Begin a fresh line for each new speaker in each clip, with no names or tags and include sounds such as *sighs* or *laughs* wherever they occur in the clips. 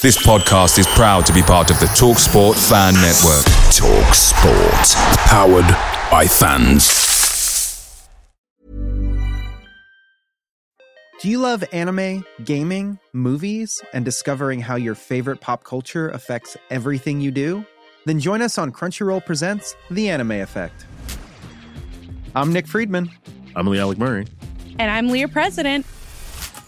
This podcast is proud to be part of the TalkSport Fan Network.
TalkSport, powered by fans.
Do you love anime, gaming, movies, and discovering how your favorite pop culture affects everything you do? Then join us on Crunchyroll Presents The Anime Effect. I'm Nick Friedman.
I'm Lee Alec Murray.
And I'm Leah President.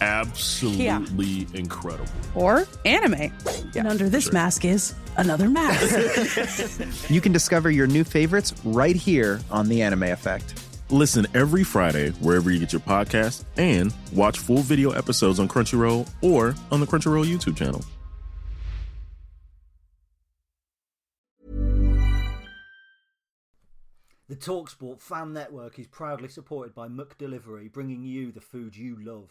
absolutely
Yeah.
incredible.
Or anime.
And under this mask is another mask. *laughs*
you can discover your new favorites right here on The Anime Effect.
Listen every Friday wherever you get your podcast and watch full video episodes on Crunchyroll or on the Crunchyroll YouTube channel.
The Talksport fan network is proudly supported by McDelivery, bringing you the food you love.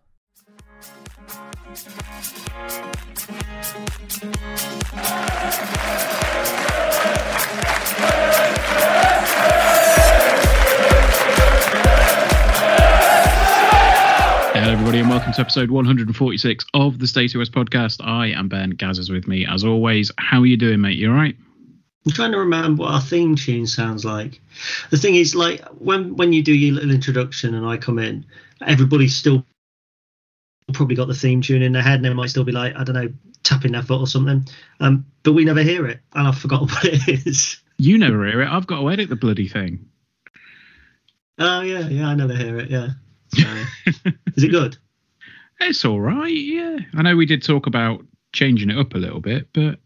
Hello, everybody, and welcome to episode 146 of the Stacey West podcast. I am Ben. Gaz with me, as always. How are you doing, mate? You all right?
I'm trying to remember what our theme tune sounds like. The thing is, like when when you do your little introduction and I come in, everybody's still probably got the theme tune in their head, and they might still be like, I don't know, tapping their foot or something. Um, but we never hear it, and I've forgotten *laughs* what it is.
You never hear it. I've got to edit the bloody thing.
Oh yeah, yeah, I never hear it. Yeah. *laughs* Is it good?
It's all right, yeah. I know we did talk about changing it up a little bit, but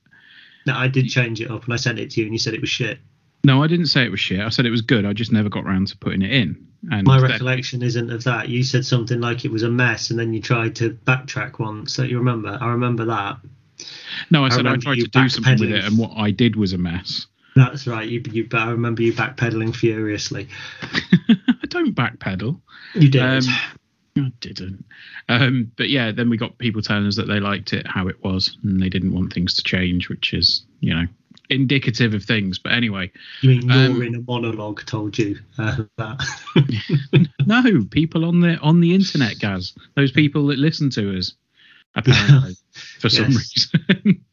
No, I did change it up, and I sent it to you, and you said it was shit.
No, I didn't say it was shit. I said it was good. I just never got round to putting it in. And
My recollection isn't of that. You said something like it was a mess, and then you tried to backtrack once. Don't you remember? I remember that.
no, I
I
said I, tried to do something with it, and what I did was a mess.
That's right. You, you, I remember you backpedaling furiously. *laughs*
I don't backpedal.
You did.
Um, I didn't. Um, but yeah, then we got people telling us that they liked it how it was and they didn't want things to change, which is, you know, indicative of things. But anyway,
you mean you're
um,
in a monologue told you uh, that? *laughs*
no, people on the on the internet, Gaz, those people that listen to us, apparently, *laughs* for some reason. *laughs*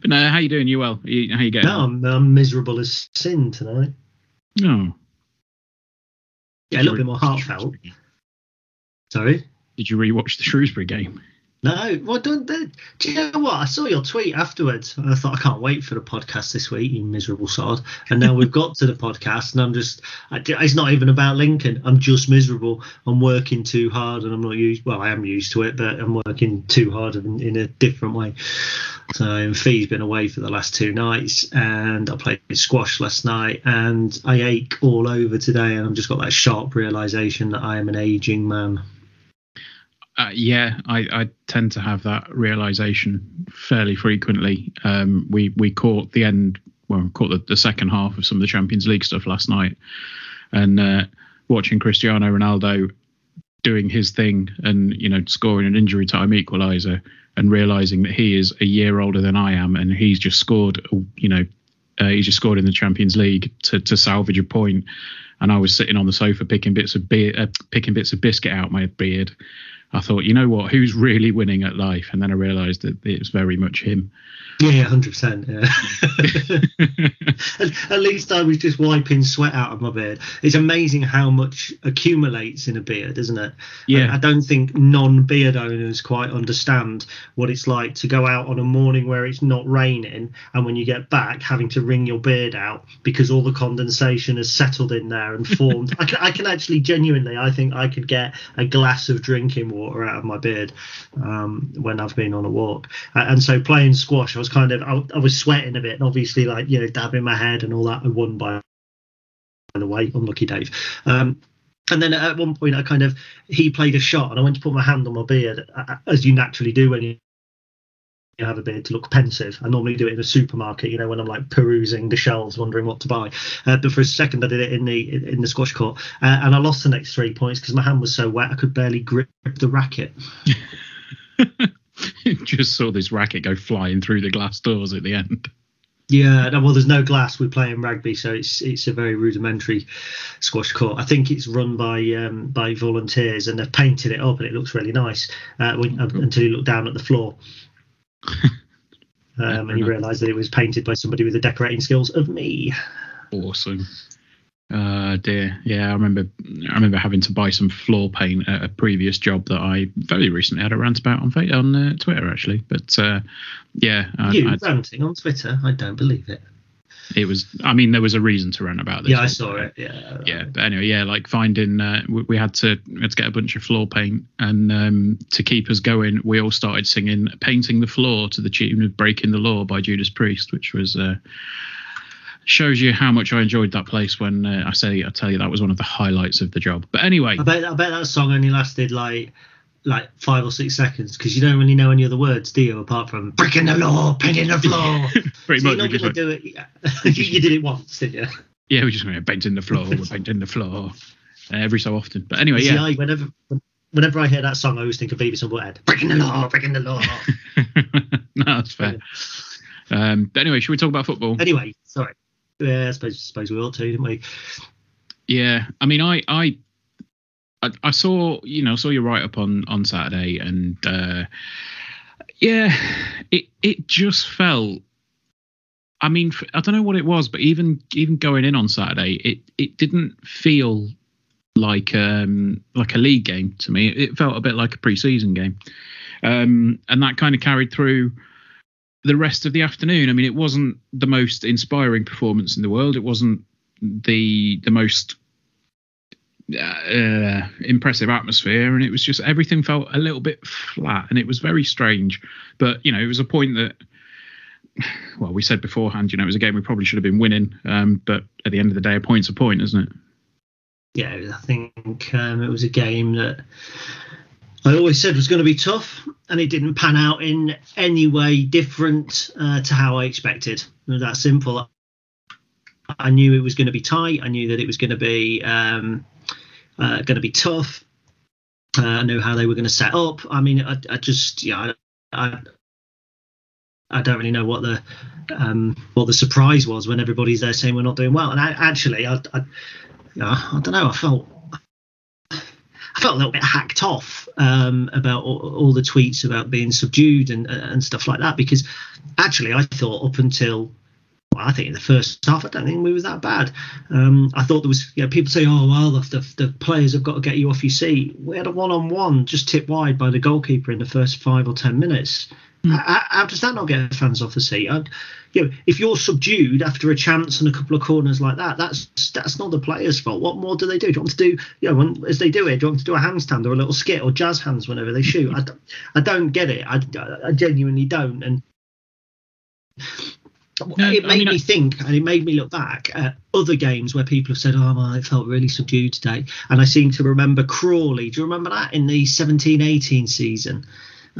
but no, how you doing? You well? How you getting?
no, I'm, I'm miserable as sin tonight.
No.
Yeah, a little bit more heartfelt. Sorry.
Did you rewatch the Shrewsbury game?
No, well, don't. Do you know what? I saw your tweet afterwards, and I thought I can't wait for the podcast this week, you miserable sod. And now we've got to the podcast, and I'm just. I, it's not even about Lincoln. I'm just miserable. I'm working too hard, and I'm not used. Well, I am used to it, but I'm working too hard in, in a different way. So Fee's been away for the last two nights, and I played squash last night, and I ache all over today, and I've just got that sharp realization that I am an aging man.
Uh, yeah, I, I tend to have that realization fairly frequently. Um, we we caught the end, well, we caught the, the second half of some of the Champions League stuff last night, and uh, watching Cristiano Ronaldo doing his thing and you know scoring an injury time equaliser and realizing that he is a year older than I am and he's just scored, you know, uh, just scored in the Champions League to to salvage a point, and I was sitting on the sofa picking bits of beer, uh, picking bits of biscuit out my beard I thought, you know what, who's really winning at life? And then I realised that it was very much him.
Yeah, hundred percent. Yeah. *laughs* at, at least I was just wiping sweat out of my beard. It's amazing how much accumulates in a beard, isn't it?
Yeah.
I, I don't think non-beard owners quite understand what it's like to go out on a morning where it's not raining, and when you get back, having to wring your beard out because all the condensation has settled in there and formed. *laughs* I can, I can actually genuinely, I think I could get a glass of drinking water out of my beard um, when I've been on a walk. And so playing squash, I was kind of I, I, was sweating a bit and obviously like you know dabbing my head and all that. I won by by the way, unlucky Dave. Um, and then at one point, I kind of he played a shot and I went to put my hand on my beard as you naturally do when you you have a beard to look pensive. I normally do it in a supermarket, you know, when I'm like perusing the shelves, wondering what to buy. Uh, but for a second, I did it in the in the squash court, uh, and I lost the next three points because my hand was so wet I could barely grip the racket. *laughs* *laughs*
Just saw this racket go flying through the glass doors at the end.
Yeah, well, there's no glass. We play in rugby, so it's it's a very rudimentary squash court. I think it's run by um, by volunteers, and they've painted it up, and it looks really nice. Uh, when, uh, until you look down at the floor, *laughs* um, and you realise that it was painted by somebody with the decorating skills of me.
Awesome. Uh, dear, yeah, I remember. I remember having to buy some floor paint at a previous job that I very recently had a rant about on on uh, Twitter, actually. But uh, yeah,
I, you I'd, ranting on Twitter? I don't believe it.
It was. I mean, there was a reason to rant about this.
Yeah, I saw it. Yeah.
Yeah, but anyway, yeah, like finding. Uh, we, we, had to we had to get a bunch of floor paint, and um, to keep us going, we all started singing "Painting the Floor" to the tune of "Breaking the Law" by Judas Priest, which was. Uh, shows you how much I enjoyed that place when uh, I say I tell you that was one of the highlights of the job. But anyway,
I bet I bet that song only lasted like like five or six seconds because you don't really know any other words, do you? Apart from breaking the law, painting the floor. *laughs*
Pretty
so
much.
You're not going to do it. *laughs* you, did it once, didn't you?
Yeah, we're just went painting the floor, we're the floor uh, every so often. But anyway, yeah.
I, whenever whenever I hear that song, I always think of Beavis and Butthead. Breaking the law, breaking the law. *laughs*
no, that's fair. Um, but anyway, should we talk about football?
Anyway, sorry. Yeah, I suppose, I suppose we ought to, didn't we?
Yeah, I mean, I, I, I, saw, you know, saw your write up on on Saturday, and uh, yeah, it it just felt. I mean, I don't know what it was, but even even going in on Saturday, it it didn't feel like um like a league game to me. It felt a bit like a preseason game, um, and that kind of carried through the rest of the afternoon. I mean, it wasn't the most inspiring performance in the world. It wasn't the the most uh, impressive atmosphere, and it was just everything felt a little bit flat, and it was very strange. But you know, it was a point that. Well, we said beforehand, you know, it was a game we probably should have been winning, um, but at the end of the day, a point's a point, isn't it?
Yeah, I think um, it was a game that I always said was going to be tough, and it didn't pan out in any way different uh, to how I expected. It was that simple. I knew it was going to be tight. I knew that it was going to be um, uh, going to be tough. Uh, I knew how they were going to set up. I mean, I, I just yeah, I, I, I don't really know what the um, what the surprise was when everybody's there saying we're not doing well. And I, actually, I, I, I don't know. I felt I felt a little bit hacked off um, about all, all, the tweets about being subdued and and stuff like that because actually I thought up until well, I think in the first half I don't think we were that bad. Um, I thought there was you know, people say oh well the, the, players have got to get you off your seat. We had a one on one just tipped wide by the goalkeeper in the first five or ten minutes. How, does that not get fans off the seat? I'd, you know, if you're subdued after a chance and a couple of corners like that, that's that's not the player's fault. What more do they do? Do you want to do, you know, when, as they do it, do you want to do a handstand or a little skit or jazz hands whenever they shoot? I, don't, I don't get it. I, I genuinely don't. And no, it made I mean, me think and it made me look back at other games where people have said, oh, well, it felt really subdued today. And I seem to remember Crawley. Do you remember that in the 17 18 season?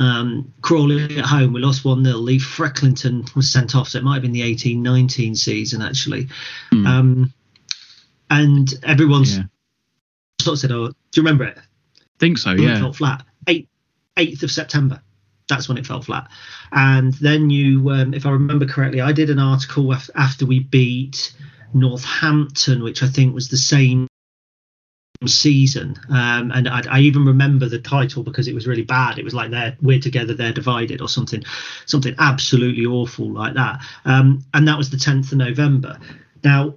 Um, Crawley at home, we lost 1 0. Lee Frecklington was sent off, so it might have been the 18 19 season, actually. Mm. Um, and everyone's yeah. sort of said, Oh, do you remember it?
think so, yeah.
It felt flat. 8th, 8th of September. That's when it fell flat. And then you, um, if I remember correctly, I did an article after we beat Northampton, which I think was the same season. Um, and I, I, even remember the title because it was really bad. It was like they're we're together they're divided or something something absolutely awful like that. Um, and that was the 10th of november. Now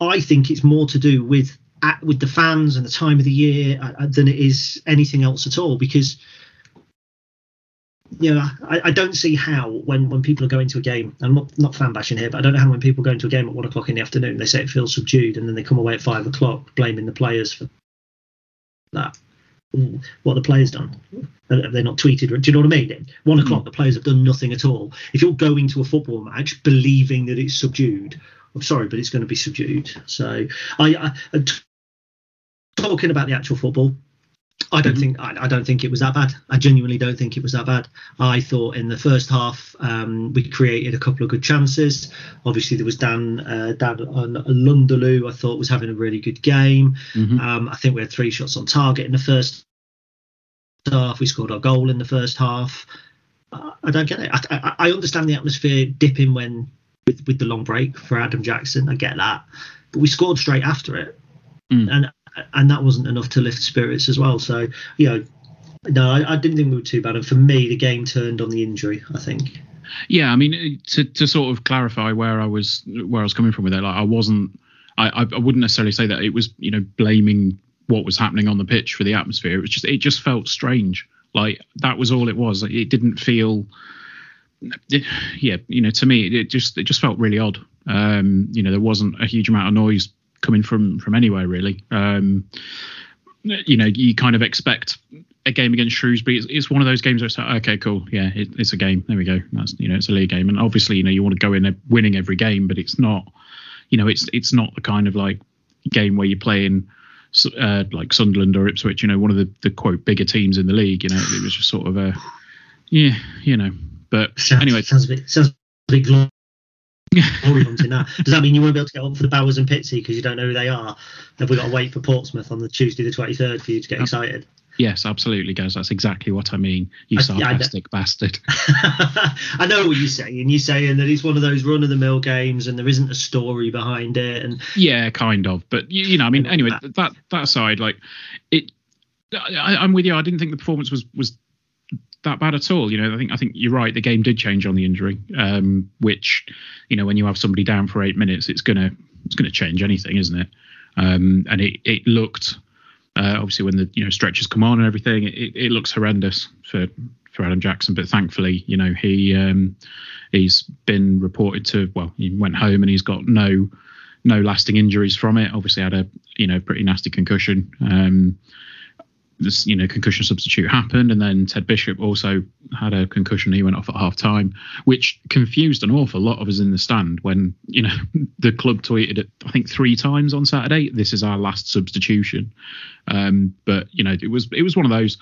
i think it's more to do with with the fans and the time of the year uh, than it is anything else at all because you know, I, I, don't see how when, when people are going to a game, I'm not, not fan bashing here, but I don't know how when people go into a game at one o'clock in the afternoon, they say it feels subdued, and then they come away at five o'clock blaming the players for that. What the players done? Have they not tweeted? Do you know what I mean? One hmm. o'clock, the players have done nothing at all. If you're going to a football match believing that it's subdued, I'm sorry, but it's going to be subdued. So, I, I talking about the actual football, I don't mm-hmm. think I, I, don't think it was that bad. I genuinely don't think it was that bad. I thought in the first half um, we created a couple of good chances. Obviously there was Dan uh, Dan N'Lundulu. I thought was having a really good game. Mm-hmm. Um, I think we had three shots on target in the first half. We scored our goal in the first half. Uh, I don't get it. I, I, I understand the atmosphere dipping when with with the long break for Adam Jackson. I get that, but we scored straight after it. Mm. And and that wasn't enough to lift spirits as well. So, you know, no, I, I, didn't think we were too bad. And for me, the game turned on the injury. I think.
Yeah, I mean, to to sort of clarify where I was where I was coming from with it, like I wasn't, I I wouldn't necessarily say that it was you know blaming what was happening on the pitch for the atmosphere. It was just it just felt strange. Like that was all it was. It didn't feel. It, yeah, you know, to me, it just it just felt really odd. Um, you know, there wasn't a huge amount of noise coming from from anywhere really. Um, you know, you kind of expect a game against Shrewsbury. It's, it's one of those games where it's like, okay, cool, yeah, it, it's a game. There we go. That's you know, it's a league game, and obviously, you know, you want to go in winning every game, but it's not, you know, it's it's not the kind of like game where you're playing. Uh, like Sunderland or Ipswich, you know, one of the, the quote bigger teams in the league. You know, it was just sort of a, yeah, you know. But
sounds,
anyway,
sounds a bit sounds a bit hunting that. Does that mean you won't be able to get up for the Bowers and Pitsea because you don't know who they are? Have we got to wait for Portsmouth on the Tuesday the 23rd for you to get excited?
Yes, absolutely, guys. That's exactly what I mean. You sarcastic I, I bastard. *laughs* *laughs*
I know what you're saying. You're saying that it's one of those run of the mill games and there isn't a story behind it. And
yeah, kind of. But you, you know, I mean, anyway, that that aside, like it. I, I'm with you. I didn't think the performance was was that bad at all. You know, I think I think you're right. The game did change on the injury, um, which you know when you have somebody down for eight minutes, it's gonna it's gonna change anything, isn't it? Um, and it it looked uh, obviously when the you know stretches come on and everything, it, it looks horrendous for for Adam Jackson. But thankfully, you know he um, he's been reported to well, he went home and he's got no no lasting injuries from it. Obviously had a you know pretty nasty concussion. Um, this you know concussion substitute happened, and then Ted Bishop also had a concussion. He went off at half time, which confused an awful lot of us in the stand when you know *laughs* the club tweeted it. I think three times on Saturday. This is our last substitution, um, but you know it was it was one of those.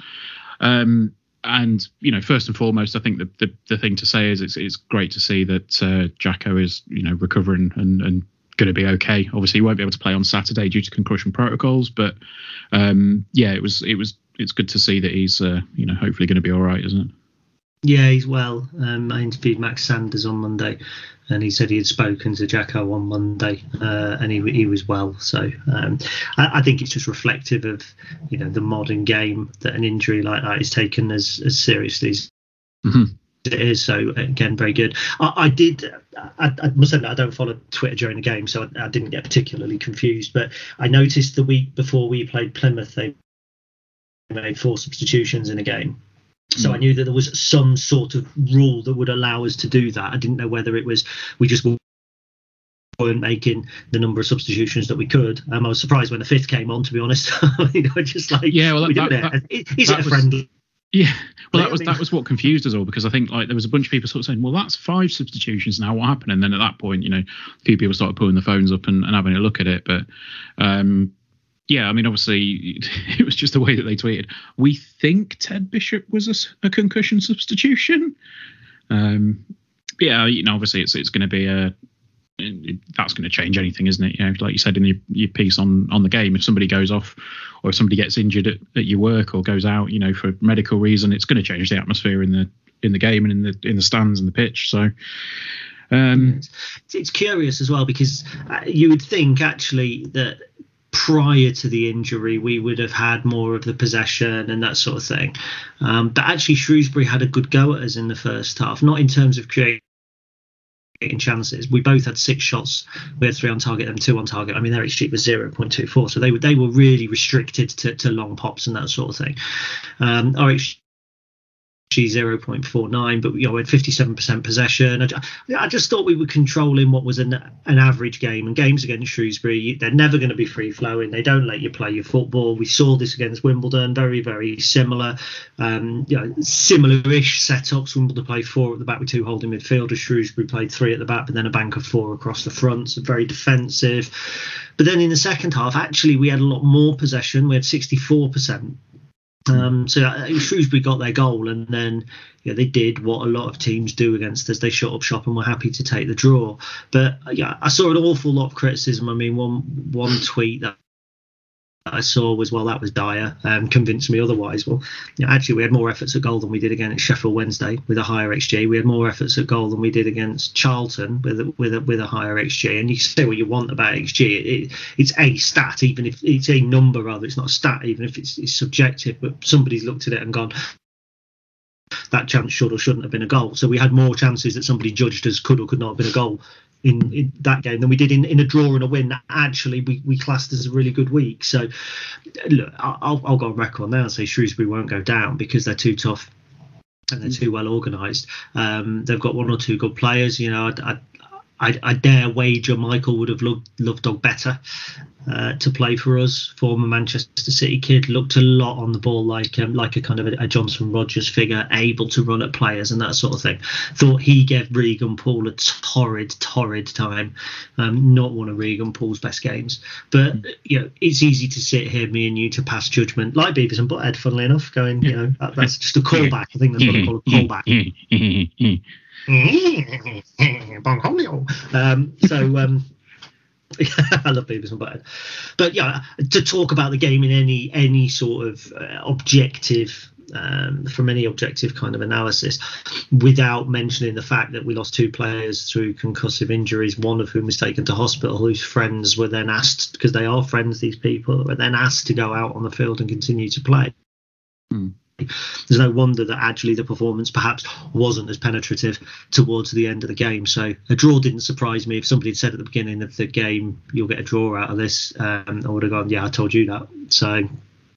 Um, and you know, first and foremost, I think the, the, the thing to say is it's it's great to see that uh, Jacko is you know recovering and and going to be okay. Obviously, he won't be able to play on Saturday due to concussion protocols, but um, yeah, it was it was it's good to see that he's uh, you know hopefully going to be all right, isn't it?
Yeah, he's well. Um, I interviewed Max Sanders on Monday, and he said he had spoken to Jacko on Monday, uh, and he he was well. So um, I, I, think it's just reflective of you know the modern game that an injury like that is taken as as seriously as mm-hmm it is. So again, very good. I, I did. I, I, must admit, I don't follow Twitter during the game, so I, I, didn't get particularly confused. But I noticed the week before we played Plymouth, they made four substitutions in a game. So mm. I knew that there was some sort of rule that would allow us to do that. I didn't know whether it was we just weren't making the number of substitutions that we could. Um, I was surprised when the fifth came on, to be honest. *laughs* you know, just like
yeah, well, that, that,
it. Is it a friendly?
Yeah, well, that was that was what confused us all because I think like there was a bunch of people sort of saying, "Well, that's five substitutions now. What happened?" And then at that point, you know, a few people started pulling the phones up and, and having a look at it. But um, yeah, I mean, obviously, *laughs* it was just the way that they tweeted. We think Ted Bishop was a, a concussion substitution. Um, yeah, you know, obviously, it's it's going to be a that's going to change anything, isn't it? You know, like you said in your, your piece on on the game, if somebody goes off or if somebody gets injured at, at your work or goes out, you know, for medical reason, it's going to change the atmosphere in the in the game and in the in the stands and the pitch. So.
Um, it's, curious as well because uh, you would think actually that prior to the injury, we would have had more of the possession and that sort of thing. Um, but actually, Shrewsbury had a good go at us in the first half, not in terms of creating chances. We both had six shots. We had three on target and two on target. I mean, their XG was 0.24, so they were they were really restricted to, to long pops and that sort of thing. Um, our XG 0.49, but you know, we had 57% possession. I, I, just thought we were controlling what was an, an average game. And games against Shrewsbury, they're never going to be free flowing. They don't let you play your football. We saw this against Wimbledon, very, very similar, um, you know, similar-ish setups. Wimbledon played four at the back with two holding midfielders. Shrewsbury played three at the back, but then a bank of four across the front. So very defensive. But then in the second half, actually, we had a lot more possession. We had 64%. Um, so uh, Shrewsbury got their goal, and then yeah, they did what a lot of teams do against us. They shut up shop and were happy to take the draw. But yeah, I saw an awful lot of criticism. I mean, one one tweet that I saw was, well, that was dire. Um, convinced me otherwise. Well, you know, actually, we had more efforts at goal than we did against Sheffield Wednesday with a higher XG. We had more efforts at goal than we did against Charlton with a, with a, with a higher XG. And you say what you want about XG. It, it's a stat, even if it's a number rather. It's not a stat, even if it's, it's subjective. But somebody's looked at it and gone, that chance should or shouldn't have been a goal. So we had more chances that somebody judged as could or could not have been a goal in, in that game than we did in, in a draw and a win. Actually, we, we classed as a really good week. So, look, I'll, I'll go on record now and say Shrewsbury won't go down because they're too tough and they're too well organised. Um, they've got one or two good players. You know, I, I, I, I dare wager Michael would have loved, loved Dog better uh, to play for us. Former Manchester City kid, looked a lot on the ball like um, like a kind of a, a Johnson Rogers figure, able to run at players and that sort of thing. Thought he gave Regan Poole a torrid, torrid time. Um, not one of Regan Poole's best games, but you know it's easy to sit here, me and you, to pass judgment like Beavis and Butthead. Funnily enough, going you know that, that's just a callback. I think that's what I call a callback. *laughs* um, so um, *laughs* I love Beavis and Butthead, but yeah, to talk about the game in any any sort of uh, objective. Um, from any objective kind of analysis, without mentioning the fact that we lost two players through concussive injuries, one of whom was taken to hospital, whose friends were then asked, because they are friends, these people, were then asked to go out on the field and continue to play.
Mm
there's no wonder that actually the performance perhaps wasn't as penetrative towards the end of the game. So a draw didn't surprise me. If somebody had said at the beginning of the game, you'll get a draw out of this, um, I would have gone, yeah, I told you that. So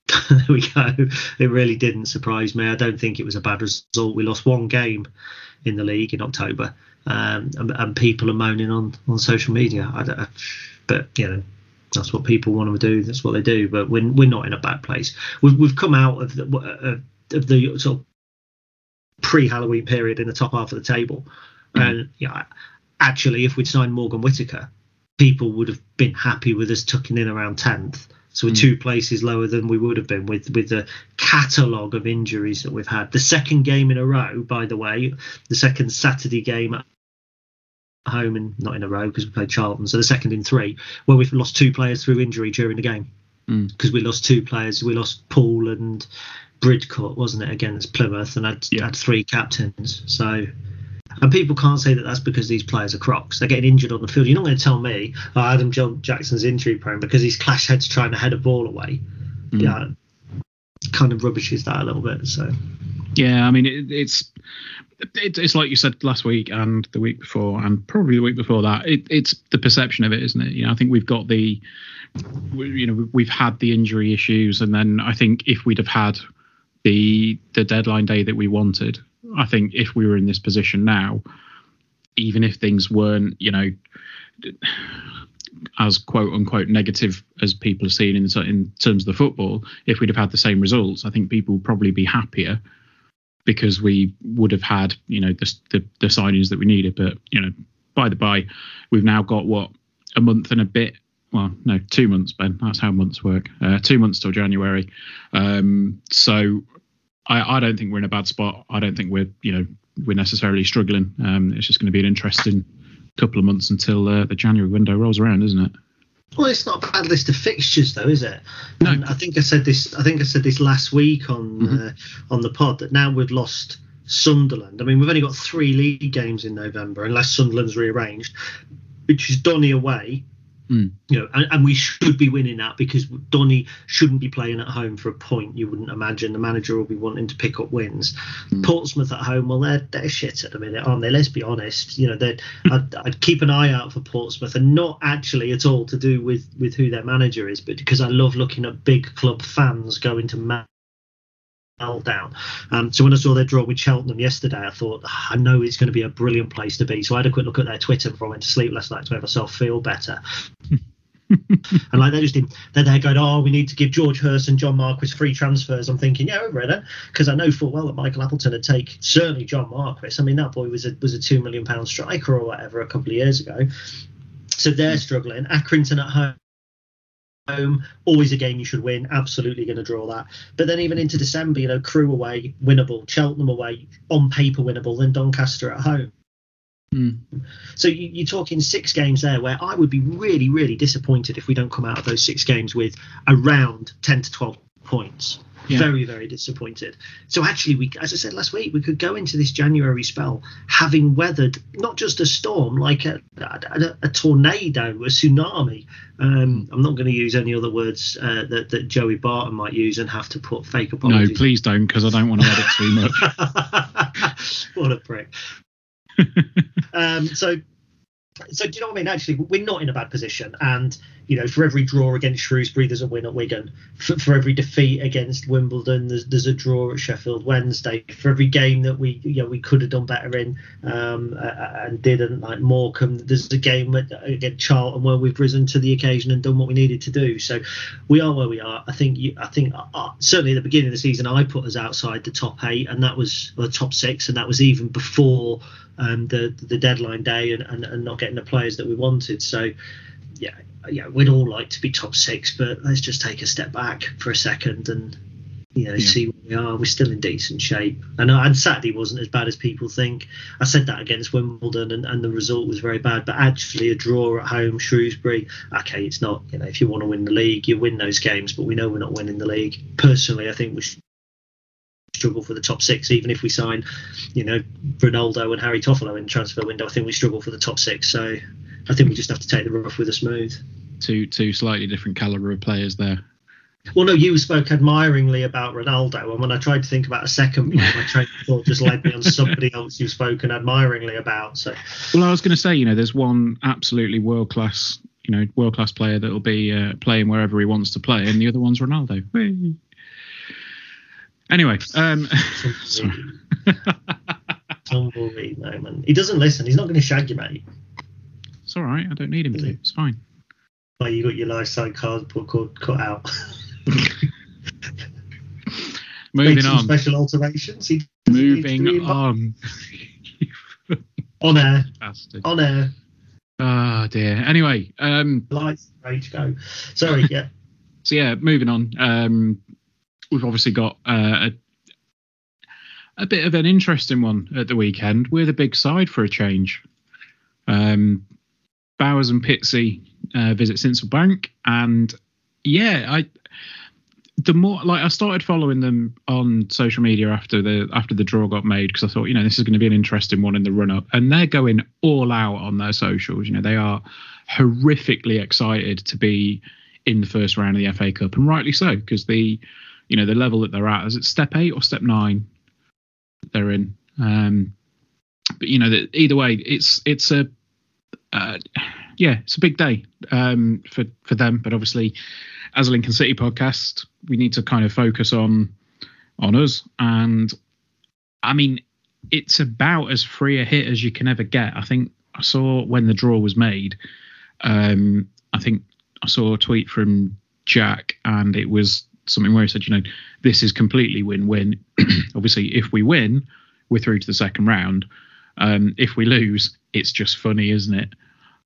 *laughs* there we go. It really didn't surprise me. I don't think it was a bad result. We lost one game in the league in October, um, and, and, people are moaning on, on social media. I but you know, that's what people want to do. That's what they do. But we're, we're not in a bad place. We've, we've come out of the, uh, of the sort of pre-Halloween period in the top half of the table. Mm-hmm. And yeah, actually, if we'd signed Morgan Whitaker, people would have been happy with us tucking in around tenth. So we're mm. two places lower than we would have been with with the catalogue of injuries that we've had. The second game in a row, by the way, the second Saturday game at home and not in a row because we played Charlton. So the second in three, where we've lost two players through injury during the game because
mm.
we lost two players. We lost Poole and Bridcut, wasn't it, against Plymouth, and had, yeah. had three captains. So, and people can't say that that's because these players are crocs. They're getting injured on the field. You're not going to tell me oh, Adam John Jackson's injury prone because he's clash heads trying to head a ball away. Mm. Yeah, kind of rubbishes that a little bit. So.
Yeah, I mean it, it's it, it's like you said last week and the week before and probably the week before that. It, it's the perception of it, isn't it? You know, I think we've got the you know we've had the injury issues, and then I think if we'd have had the the deadline day that we wanted. I think if we were in this position now, even if things weren't, you know, as quote unquote negative as people are seeing in in terms of the football, if we'd have had the same results, I think people would probably be happier because we would have had, you know, the the, the signings that we needed. But you know, by the by, we've now got what a month and a bit well, no, two months, Ben. That's how months work. Uh, two months till January. Um, so I, I don't think we're in a bad spot. I don't think we're you know we're necessarily struggling. Um, it's just going to be an interesting couple of months until uh, the January window rolls around, isn't it?
Well, it's not a bad list of fixtures, though, is it? No. And I think I said this. I think I said this last week on mm-hmm. uh, on the pod that now we've lost Sunderland. I mean, we've only got three league games in November, unless Sunderland's rearranged, which is Donny away,
Mm.
You know, and, and we should be winning that because Donny shouldn't be playing at home for a point. You wouldn't imagine the manager will be wanting to pick up wins.
Mm.
Portsmouth at home, well, they're they're shit at the minute, aren't they? Let's be honest. You know, I'd, I'd keep an eye out for Portsmouth, and not actually at all to do with with who their manager is, but because I love looking at big club fans going to. Meltdown. Um, so when I saw their draw with Cheltenham yesterday, I thought "Ah, I know it's going to be a brilliant place to be. So I had a quick look at their Twitter before I went to sleep last night to make myself feel better. *laughs* and like they're just did, they're there going, oh, we need to give George Hirst and John Marquis free transfers. I'm thinking, yeah, over it, because I know full well that Michael Appleton would take certainly John Marquis. I mean, that boy was a was a two million pound striker or whatever a couple of years ago. So they're struggling. Accrington at home home, always a game you should win. Absolutely going to draw that. But then even into December, you know, Crewe away, winnable. Cheltenham away, on paper winnable. Then Doncaster at home.
Mm.
So you, you're talking six games there where I would be really, really disappointed if we don't come out of those six games with around 10 to 12 points.
Yeah.
Very, very disappointed. So actually, we, as I said last week, we could go into this January spell having weathered not just a storm, like a, a, a tornado, a tsunami. Um, I'm not going to use any other words uh, that, that Joey Barton might use and have to put fake apologies.
No, please don't, because I don't want to edit too much. *laughs*
what a prick. *laughs* um, so, so do you know what I mean? Actually, we're not in a bad position, and you know, for every draw against Shrewsbury, there's a win at Wigan. For, for every defeat against Wimbledon, there's, there's a draw at Sheffield Wednesday. For every game that we, you know, we could have done better in um, uh, and didn't, like Morecambe, there's a game against Charlton where we've risen to the occasion and done what we needed to do. So we are where we are. I think, you, I think uh, certainly at the beginning of the season, I put us outside the top eight, and that was the top six, and that was even before um, the the deadline day and, and, and not getting the players that we wanted. So yeah, yeah, we'd all like to be top six, but let's just take a step back for a second and you know
Yeah.
see where we are. We're still in decent shape. I know, and Saturday wasn't as bad as people think. I said that against Wimbledon, and, and the result was very bad. But actually, a draw at home, Shrewsbury. Okay, it's not. You know, if you want to win the league, you win those games. But we know we're not winning the league. Personally, I think we should struggle for the top six, even if we sign, you know, Ronaldo and Harry Toffolo in the transfer window. I think we struggle for the top six. So I think we just have to take the rough with the smooth.
two two slightly different caliber of players there.
Well, no, you spoke admiringly about Ronaldo, and when I tried to think about a second player, my train of thought just led me on somebody *laughs* else you've spoken admiringly about. So,
Well, I was going to say, you know, there's one absolutely world class, you know, world class player that will be uh, playing wherever he wants to play, and the other one's Ronaldo. Anyway, um,
tumbleweed *laughs* moment. He doesn't listen. He's not going to shag you, mate.
it's all right. I don't need him to. It's fine.
Well, you got your lifestyle card put, cut, cut out. *laughs*
Moving on.
Special alterations. He doesn't need to
Moving on.
On air.
Bastard.
On air.
Oh dear. Anyway, um,
Lights, rage, go. Sorry, yeah. *laughs*
so yeah, moving on. Um, we've obviously got uh, a a bit of an interesting one at the weekend. We're the big side for a change. Um, Bowers and Pitsea uh, visit Sincil Bank, and yeah, I the more like I started following them on social media after the after the draw got made because I thought you know this is going to be an interesting one in the run up, and they're going all out on their socials. You know they are horrifically excited to be in the first round of the FA Cup, and rightly so because the you know the level that they're at is it step eight or step nine they're in. Um, but you know that either way, it's it's a uh, yeah, it's a big day um, for for them. But obviously, as a Lincoln City podcast, we need to kind of focus on on us. And I mean, it's about as free a hit as you can ever get. I think I saw when the draw was made. Um, I think I saw a tweet from Jack, and it was something where he said, you know, this is completely win-win. *clears throat* Obviously, if we win, we're through to the second round. Um, if we lose, it's just funny, isn't it?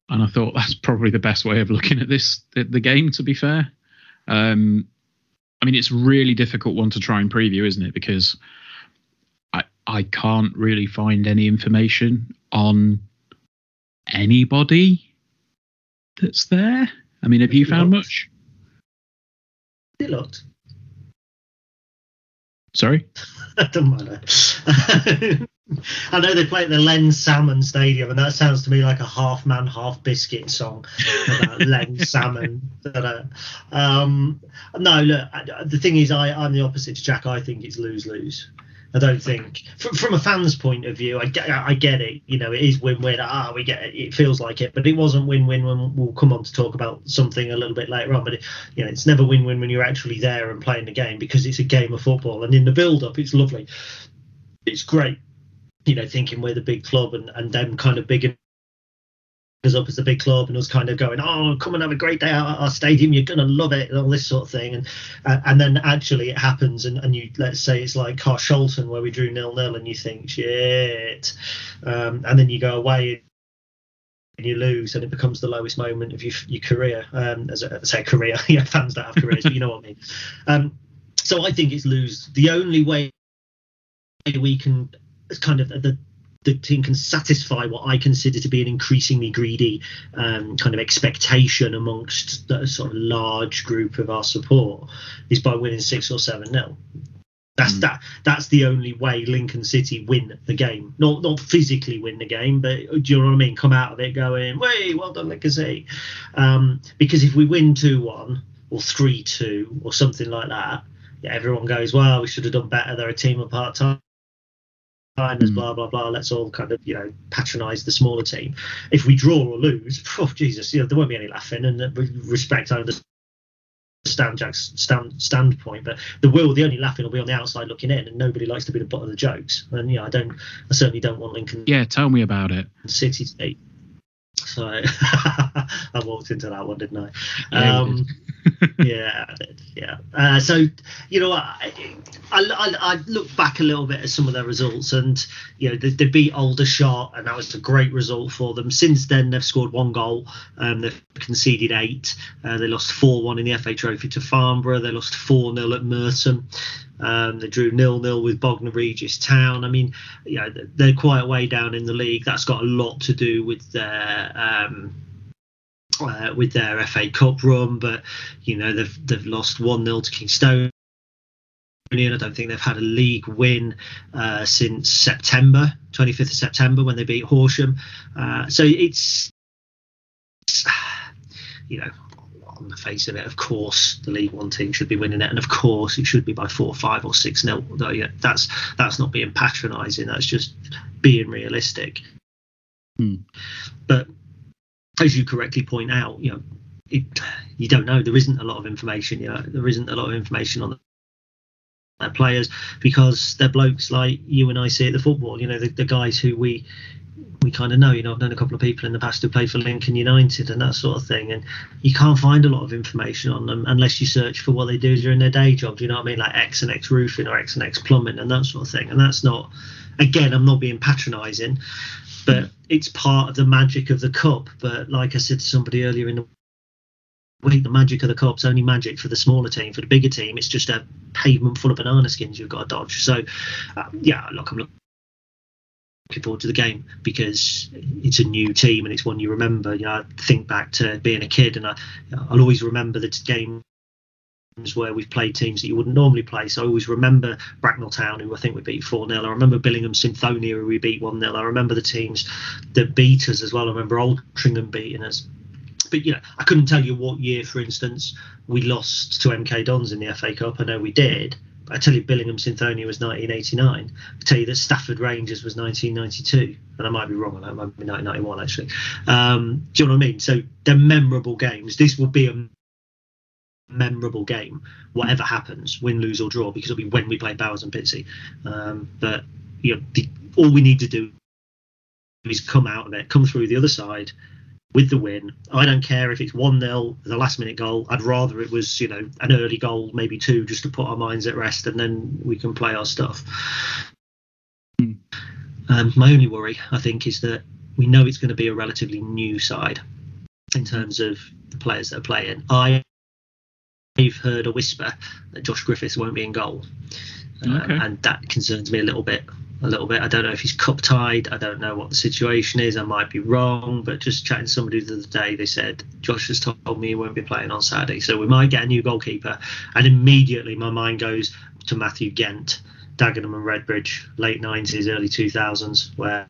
And I thought that's probably the best way of looking at this the, the game. To be fair, um, I mean, it's really difficult one to try and preview, isn't it? Because I I can't really find any information on anybody that's there. I mean, have you found much?
It looked.
Sorry. *laughs*
Doesn't matter. *laughs* I know they play at the Len Salmon Stadium, and that sounds to me like a half man, half biscuit song about *laughs* Len Salmon. Um, no, look, the thing is, I, I'm the opposite to Jack. I think it's lose lose. I don't think, from, from a fan's point of view, I get, I get it. You know, it is win-win. Ah, we get it. It feels like it, but it wasn't win-win when we'll come on to talk about something a little bit later on. But it, you know, it's never win-win when you're actually there and playing the game because it's a game of football. And in the build-up, it's lovely. It's great. You know, thinking we're the big club and and them kind of big up as a big club and us kind of going, oh, come and have a great day at our stadium, you're gonna love it, and all this sort of thing. And uh, and then actually it happens, and, and you let's say it's like Carshalton where we drew nil nil, and you think shit, um, and then you go away and you lose, and it becomes the lowest moment of your, your career. Um, as I say, career, *laughs* yeah, fans don't have careers, but you know what I mean. Um, so I think it's lose. The only way we can kind of the the team can satisfy what I consider to be an increasingly greedy um, kind of expectation amongst the sort of large group of our support is by winning six or seven nil. That's mm. that. That's the only way Lincoln City win the game. Not not physically win the game, but do you know what I mean? Come out of it going, "Way, well done, Lincoln City." Um, because if we win two one or three two or something like that, yeah, everyone goes, "Well, we should have done better. They're a team of part time." Mm. blah blah blah. Let's all kind of you know patronise the smaller team. If we draw or lose, *laughs* oh Jesus, you know, there won't be any laughing. And respect, I understand Jack's stand, standpoint, but the will, the only laughing will be on the outside looking in, and nobody likes to be the butt of the jokes. And yeah, I don't, I certainly don't want Lincoln.
Yeah, tell me about it.
City State so *laughs* I walked into that one, didn't I? Um, yeah, yeah. Uh, so you know, I, I, I look back a little bit at some of their results, and you know they, they beat Aldershot, and that was a great result for them. Since then, they've scored one goal, um, they've conceded eight. Uh, they lost four one in the FA Trophy to Farnborough. They lost four 0 at Merton. Um, they drew nil nil with Bognor Regis Town. I mean, you know, they're quite way down in the league. That's got a lot to do with their um, uh, with their FA Cup run. But you know, they've they've lost one 0 to Kingstonian. I don't think they've had a league win uh, since September, 25th of September, when they beat Horsham. Uh, so it's, *sighs* you know, on the face of it, of course, the League One team should be winning it, and of course, it should be by four, five, or six nil. Though, yeah, that's that's not being patronising. That's just being realistic.
Hmm.
But as you correctly point out, you know, it, you don't know. There isn't a lot of information. You know, there isn't a lot of information on the players because they're blokes like you and I see at the football. You know, the, the guys who we we kind of know. You know, I've known a couple of people in the past who played for Lincoln United and that sort of thing, and you can't find a lot of information on them unless you search for what they do during their day job. You know what I mean, like X and X roofing or X and X plumbing and that sort of thing. And that's not, again, I'm not being patronising, but it's part of the magic of the cup. But like I said to somebody earlier in the week, the magic of the cup's only magic for the smaller team. For the bigger team, it's just a pavement full of banana skins you've got to dodge. So, uh, yeah, look, I'm looking forward to the game because it's a new team and it's one you remember. You know, I think back to being a kid and I, I'll always remember the games where we've played teams that you wouldn't normally play. So I always remember Bracknell Town, who I think we beat 4 0. I remember Billingham Synthonia, who we beat 1 0. I remember the teams that beat us as well. I remember Altrincham beating us. But, you know, I couldn't tell you what year, for instance, we lost to MK Dons in the FA Cup. I know we did. I tell you, Billingham Synthonia was 1989. I tell you that Stafford Rangers was 1992, and I might be wrong on that. It might be 1991 actually. Um, do you know what I mean? So they're memorable games. This will be a memorable game, whatever happens, win, lose or draw, because it'll be when we play Bowers and Pitsea. Um, but you know, the, all we need to do is come out of it, come through the other side, with the win. I don't care if it's 1 0, the last minute goal. I'd rather it was, you know, an early goal, maybe two, just to put our minds at rest and then we can play our stuff. Mm. Um, my only worry, I think, is that we know it's going to be a relatively new side in terms of the players that are playing. I, I've heard a whisper that Josh Griffiths won't be in goal. Um, okay. and that concerns me a little bit a little bit. I don't know if he's cup tied. I don't know what the situation is. I might be wrong, but just chatting to somebody the other day, they said Josh has told me he won't be playing on Saturday, so we might get a new goalkeeper. And immediately my mind goes to Matthew Gent. Dagenham and Redbridge, late 90s, early 2000s, where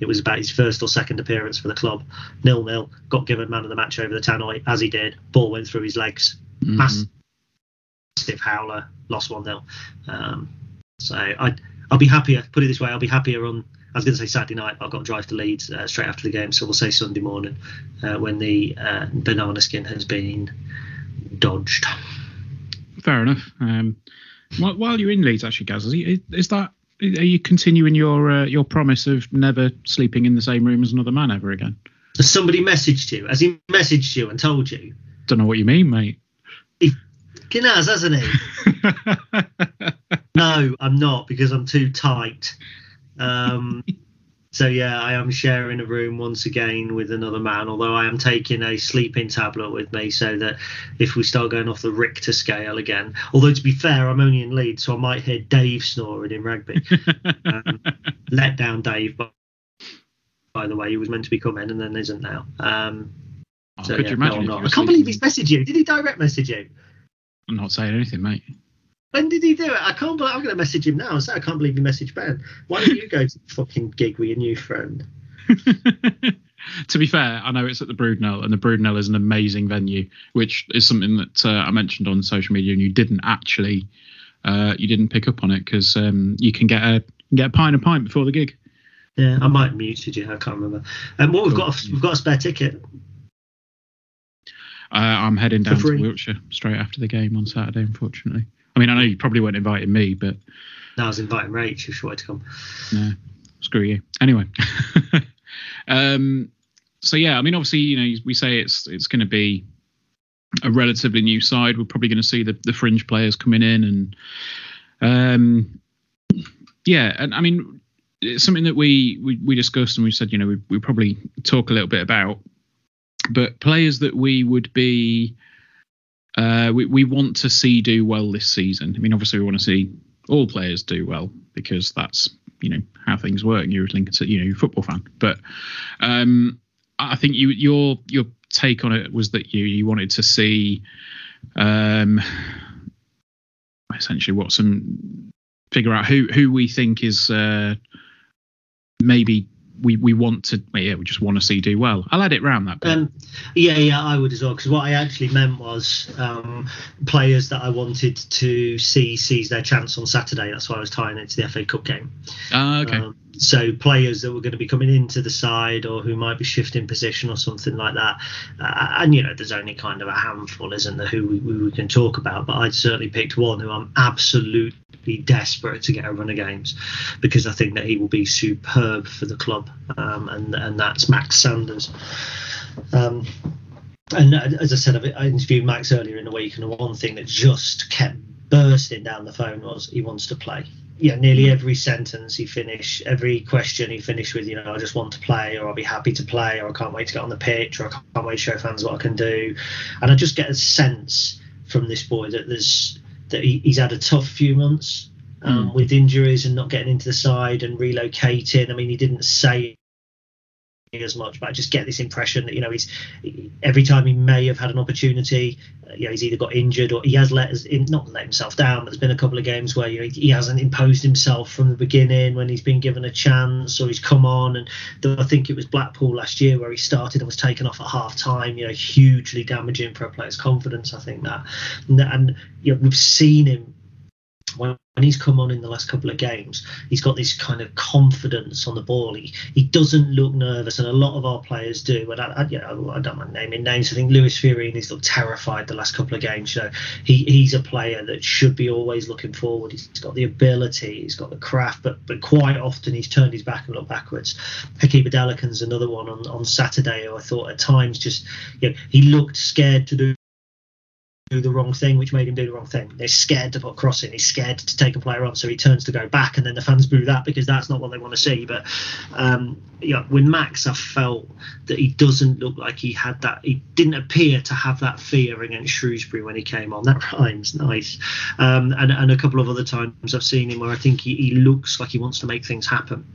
it was about his first or second appearance for the club. Nil nil. Got given man of the match over the Tannoy as he did. Ball went through his legs.
Mhm.
Massive howler. Lost one 0 um, So I I'll be happier. Put it this way, I'll be happier on. I was going to say Saturday night. I've got to drive to Leeds uh, straight after the game, so we'll say Sunday morning uh, when the uh, banana skin has been dodged.
Fair enough. Um, while, while you're in Leeds, actually, Gaz, is, is that are you continuing your uh, your promise of never sleeping in the same room as another man ever again?
Has somebody messaged you? Has he messaged you and told you?
Don't know what you mean, mate.
Kinaz, hasn't he? *laughs* no, I'm not because I'm too tight. Um, *laughs* so yeah, I am sharing a room once again with another man. Although I am taking a sleeping tablet with me, so that if we start going off the Richter scale again, although to be fair, I'm only in Leeds, so I might hear Dave snoring in rugby. *laughs* um, let down Dave, by, by the way, he was meant to be coming and then isn't now. Um,
Oh,
so,
could
yeah,
you
no,
imagine?
I'm not. I can't believe he's messaged you. Did he direct message you?
I'm not saying anything, mate.
When did he do it? I can't. believe I'm going to message him now and say I can't believe he messaged Ben. Why don't you go to the fucking gig with your new friend? *laughs*
to be fair, I know it's at the Brudenell, and the Brudenell is an amazing venue, which is something that uh, I mentioned on social media, and you didn't actually, uh, you didn't pick up on it because um, you can get a get a pint and pint before the gig.
Yeah, I might have muted you. I can't remember. Um, well, we've got a, we've got a spare ticket.
Uh, I'm heading down to. Wiltshire straight after the game on Saturday. Unfortunately, I mean, I know you probably weren't inviting me, but
Now I was inviting Rach if she wanted to come.
no, screw you. Anyway, *laughs* um, so yeah, I mean, obviously, you know, we say it's it's going to be a relatively new side. We're probably going to see the the fringe players coming in, and um, yeah, and I mean, it's something that we we, we discussed and we said, you know, we we probably talk a little bit about, but players that we would be. Uh, we, we want to see do well this season. I mean, obviously, we want to see all players do well because that's you know how things work. You're a you know, you're a football fan. But um, I think you your your take on it was that you you wanted to see um, essentially what some figure out who who we think is uh, maybe we we want to yeah we just want to see do well. I'll add it round that bit.
Um, yeah, yeah, I would as well. Because what I actually meant was um, players that I wanted to see seize their chance on Saturday. That's why I was tying it to the FA Cup game.
Ah, okay.
Um, so players that were going to be coming into the side or who might be shifting position or something like that. Uh, and you know, there's only kind of a handful, isn't there, who we, who we can talk about. But I'd certainly picked one who I'm absolutely desperate to get a run of games because I think that he will be superb for the club, um, and and that's Max Sanders. Um, and uh, as I said, I interviewed Max earlier in the week, and the one thing that just kept bursting down the phone was he wants to play. Yeah, nearly every sentence he finished, every question he finished with, you know, I just want to play, or I'll be happy to play, or I can't wait to get on the pitch, or I can't wait to show fans what I can do. And I just get a sense from this boy that there's that he, he's had a tough few months um, with injuries and not getting into the side and relocating. I mean, he didn't say as much, but I just get this impression that you know he's every time he may have had an opportunity, uh, you know, he's either got injured or he has let us in, not let himself down. But there's been a couple of games where you know, he hasn't imposed himself from the beginning when he's been given a chance or he's come on. And though I think it was Blackpool last year where he started and was taken off at half time. You know, hugely damaging for a player's confidence. I think that, and, and you know, we've seen him when, when he's come on in the last couple of games, he's got this kind of confidence on the ball. He he doesn't look nervous, and a lot of our players do. And I, I you know, I don't mind naming names. I think Lewis Fiorini's looked terrified the last couple of games. So he, he's a player that should be always looking forward. He's got the ability, he's got the craft, but but quite often he's turned his back and looked backwards. Hakeeb Adelakun's another one on, on Saturday who I thought at times just you know he looked scared to do do the wrong thing, which made him do the wrong thing. They're scared to put crossing. He's scared to take a player on, so he turns to go back, and then the fans boo that because that's not what they want to see. But um, yeah, with Max, I felt that he doesn't look like he had that. He didn't appear to have that fear against Shrewsbury when he came on. That rhymes nice. Um, and and a couple of other times I've seen him where I think he, he looks like he wants to make things happen.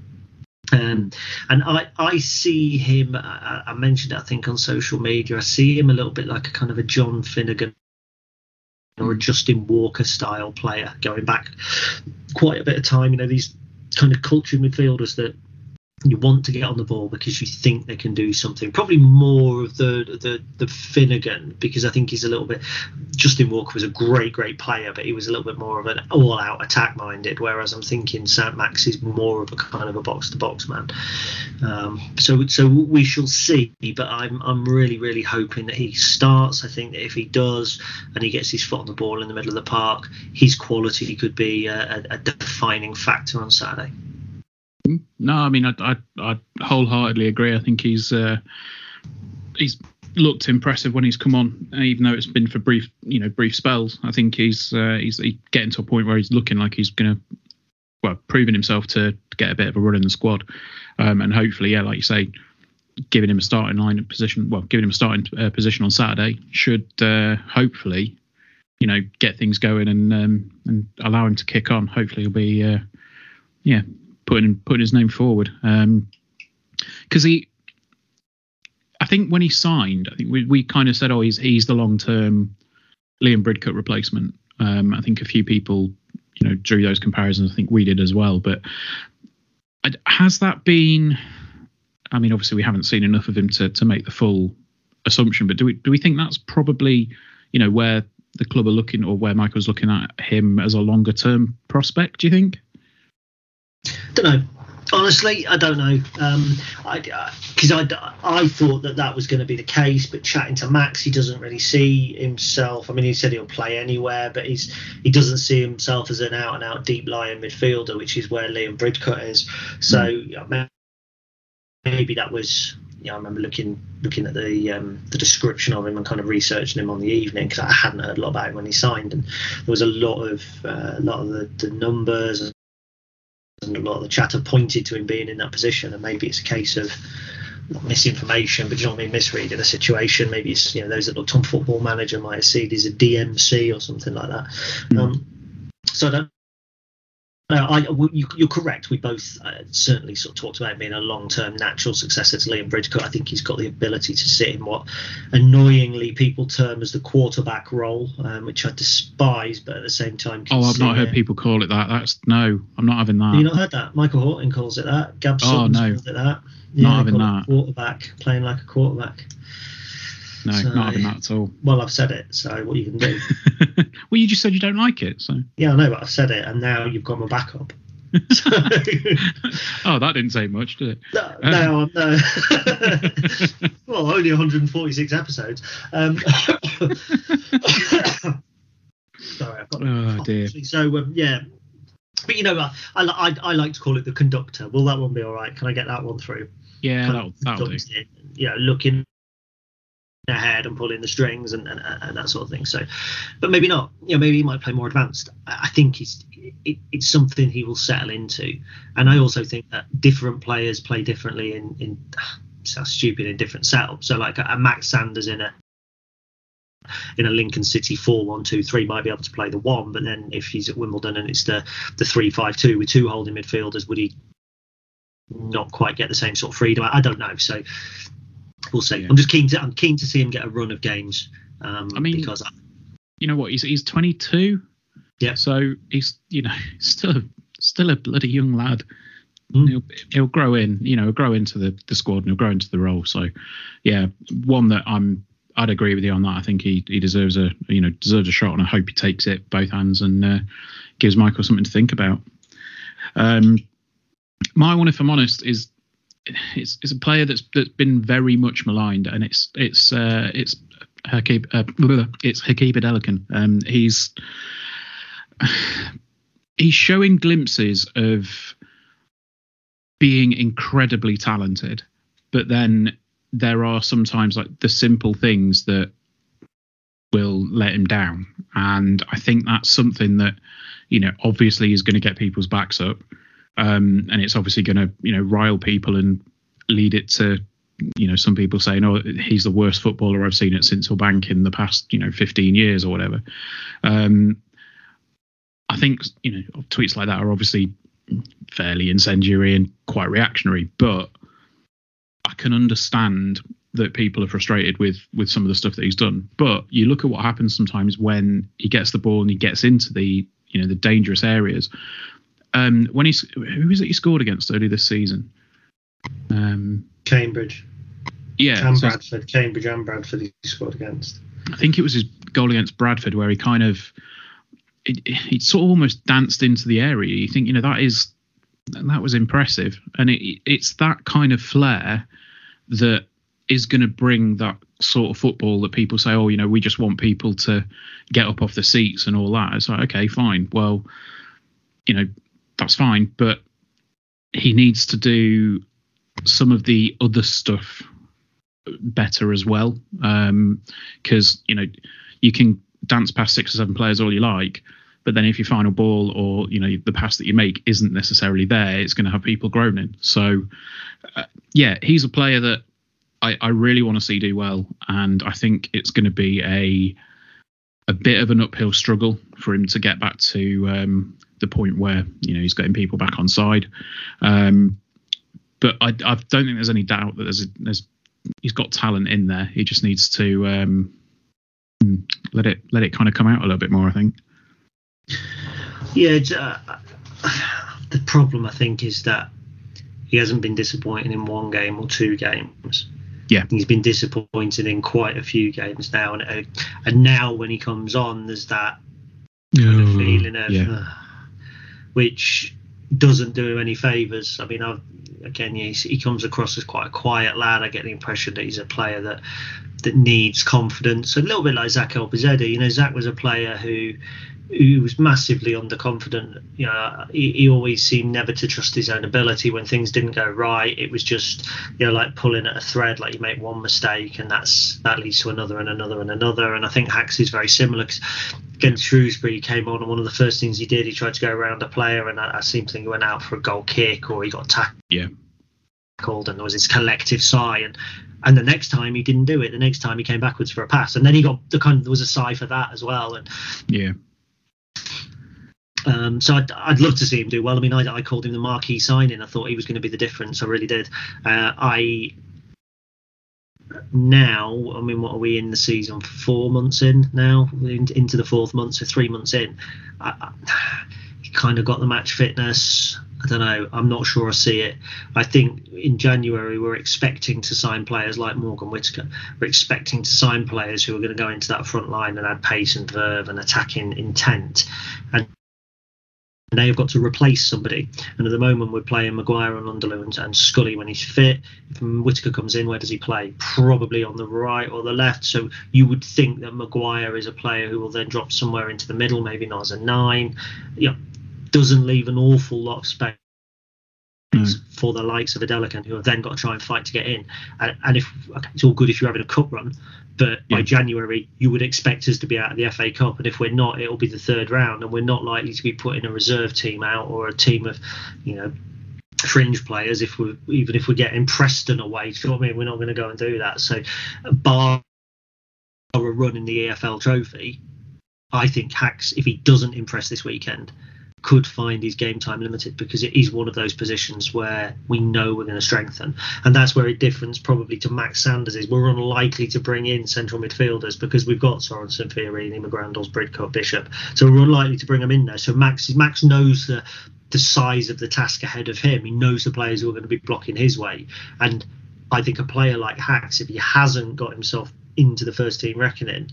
Um, and I, I see him. I, I mentioned it, I think on social media. I see him a little bit like a kind of a John Finnigan or a Justin Walker style player going back quite a bit of time. You know, these kind of cultured midfielders that you want to get on the ball because you think they can do something. Probably more of the the the Finnigan because I think he's a little bit. Justin Walker was a great great player, but he was a little bit more of an all out attack minded. Whereas I'm thinking Saint Max is more of a kind of a box to box man. Um, so so we shall see. But I'm I'm really really hoping that he starts. I think that if he does and he gets his foot on the ball in the middle of the park, his quality could be a, a defining factor on Saturday.
No, I mean I, I, I wholeheartedly agree. I think he's uh, he's looked impressive when he's come on, even though it's been for brief you know brief spells. I think he's uh, he's, he's getting to a point where he's looking like he's going to well proving himself to get a bit of a run in the squad, um, and hopefully yeah, like you say, giving him a starting line position, well giving him a starting uh, position on Saturday should uh, hopefully you know get things going and um, and allow him to kick on. Hopefully he'll be uh, yeah putting putting his name forward. Because um, he, I think when he signed, I think we, we kind of said, oh, he's he's the long term Liam Bridcut replacement. Um, I think a few people, you know, drew those comparisons. I think we did as well. But has that been? I mean, obviously we haven't seen enough of him to to make the full assumption. But do we do we think that's probably, you know, where the club are looking or where Michael's looking at him as a longer term prospect? Do you think?
Don't know. Honestly, I don't know. Um, I because I, I, I thought that that was going to be the case, but chatting to Max, he doesn't really see himself. I mean, he said he'll play anywhere, but he's he doesn't see himself as an out and out deep lying midfielder, which is where Liam Bridcut is. So mm. maybe that was yeah, I remember looking looking at the um, the description of him and kind of researching him on the evening because I hadn't heard a lot about him when he signed, and there was a lot of uh, a lot of the, the numbers and a lot of the chatter pointed to him being in that position. And maybe it's a case of misinformation, but you know what I mean, misreading a situation. Maybe it's you know those that looked on Football Manager might have seen he's a DMC or something like that. Mm. Um, so I don't no, I, you, are correct. We both uh, certainly sort of talked about being a long-term natural successor to Liam Bridcut. I think he's got the ability to sit in what annoyingly people term as the quarterback role, um, which I despise, but at the same time.
Oh, I've not heard people call it that. That's no, I'm not having that.
You not heard that? Michael Horton calls it that. Gab oh, no. calls it that.
Yeah, not having that.
Quarterback playing like a quarterback.
No, so, not having that at all.
Well, I've said it, so what you can do? *laughs*
well, you just said you don't like it, so.
Yeah, I know, but I've said it, and now you've got my backup.
So... *laughs* oh, that didn't say much, did it?
No, no, no. *laughs* well, only 146 episodes. Um, *coughs* sorry, I've got.
Oh dear.
So um, yeah, but you know, I, I, I like to call it the conductor. Will that one be all right? Can I get that one through?
Yeah, that'll, that'll do.
You know, looking ahead and pulling the strings and, and, and, that sort of thing. So, but maybe not. You know, maybe he might play more advanced. I think it's it, it's something he will settle into. And I also think that different players play differently in in *sighs* sounds stupid in different setups. So like a, a Max Sanders in a in a Lincoln City 4 1 2 3 might be able to play the one, but then if he's at Wimbledon and it's the the 3 5 2 with two holding midfielders, would he not quite get the same sort of freedom? I, I don't know. So we'll see. Yeah. I'm just keen to I'm keen to see him get a run of games. Um, I mean, because I,
you know what, he's he's 22.
Yeah.
So he's you know *laughs* still a, still a bloody young lad. Mm. He'll, he'll grow in, you know, grow into the, the squad and he'll grow into the role. So, yeah, one that I'm I'd agree with you on that. I think he, he deserves a you know deserves a shot, and I hope he takes it both hands and uh, gives Michael something to think about. Um, my one, if I'm honest, is it's it's a player that's that's been very much maligned, and it's it's uh, it's Hakeeb uh, it's Hakeeb Adelakun. Um, he's *sighs* he's showing glimpses of being incredibly talented, but then there are sometimes like the simple things that will let him down, and I think that's something that you know obviously is going to get people's backs up um, and it's obviously going to you know rile people and lead it to you know some people saying oh he's the worst footballer I've seen at Sincil Bank in the past you know 15 years or whatever. Um, I think you know tweets like that are obviously fairly incendiary and quite reactionary, but I can understand that people are frustrated with with some of the stuff that he's done. But you look at what happens sometimes when he gets the ball and he gets into the you know the dangerous areas. Um, when he's who is it he scored against early this season? Um,
Cambridge.
Yeah,
and
so
Bradford. Cambridge and Bradford he scored against.
I think it was his goal against Bradford where he kind of it, it sort of almost danced into the area. You think you know that is that was impressive, and it, it's that kind of flair that is going to bring that sort of football that people say, oh, you know, we just want people to get up off the seats and all that. It's like, okay, fine. Well, you know, that's fine, but he needs to do some of the other stuff better as well. Because, um, you know, you can dance past six or seven players all you like, but then if your final ball or, you know, the pass that you make isn't necessarily there, it's going to have people groaning. So, uh, yeah, he's a player that I, I really want to see do well, and I think it's going to be a a bit of an uphill struggle for him to get back to um, the point where you know he's getting people back on side. Um, but I, I, don't think there's any doubt that there's, a, there's he's got talent in there. He just needs to um, let it let it kind of come out a little bit more. I think.
Yeah, uh, the problem I think is that he hasn't been disappointing in one game or two games.
Yeah,
he's been disappointed in quite a few games now, and uh, and now when he comes on, there's that kind of feeling of,
yeah.
uh, which doesn't do him any favors. I mean, I've again, he, he comes across as quite a quiet lad. I get the impression that he's a player that that needs confidence, a little bit like Zach Elbouzedi. You know, Zach was a player who who was massively underconfident. You know, he, he, always seemed never to trust his own ability. When things didn't go right, it was just you know like pulling at a thread. Like you make one mistake, and that's that leads to another and another and another. And I think Hacks is very similar. Cause against Shrewsbury, he came on, and one of the first things he did, he tried to go around a player, and I, I seem to think he went out for a goal kick or he got tackled.
Yeah.
And there was this collective sigh, and and the next time he didn't do it. The next time he came backwards for a pass, and then he got the kind of there was a sigh for that as well. And
yeah,
um, so I'd, I'd love to see him do well. I mean, I, I called him the marquee signing. I thought he was going to be the difference. I really did. Uh, I now, I mean, what are we in the season? Four months in now, in, into the fourth month, so three months in. I, I, *sighs* he kind of got the match fitness. I don't know. I'm not sure I see it. I think in January we're expecting to sign players like Morgan Whittaker. We're expecting to sign players who are going to go into that front line and add pace and verve and attacking intent. And now you've got to replace somebody. And at the moment, we're playing Maguire N'Lundulu and, and Scully when he's fit. If Whittaker comes in, where does he play? Probably on the right or the left. So you would think that Maguire is a player who will then drop somewhere into the middle, maybe not as a nine. Know, doesn't leave an awful lot of space mm. for the likes of Adelakun, who have then got to try and fight to get in. And, and if okay, it's all good if you're having a cup run, but yeah. by January you would expect us to be out of the FA Cup, and if we're not, it'll be the third round, and we're not likely to be putting a reserve team out or a team of, you know, fringe players. If we even if we're getting Preston away, do you know what I mean? We're not going to go and do that. So, bar a run in the EFL Trophy, I think Hacks, if he doesn't impress this weekend, could find his game time limited because it is one of those positions where we know we're going to strengthen. And that's where it differs probably to Max Sanders is we're unlikely to bring in central midfielders because we've got Sorensen, Fiorini, McGrandles, Bridcut, Bishop. So we're unlikely to bring them in there. So Max Max knows the the size of the task ahead of him. He knows the players who are going to be blocking his way. And I think a player like Hacks, if he hasn't got himself into the first team reckoning,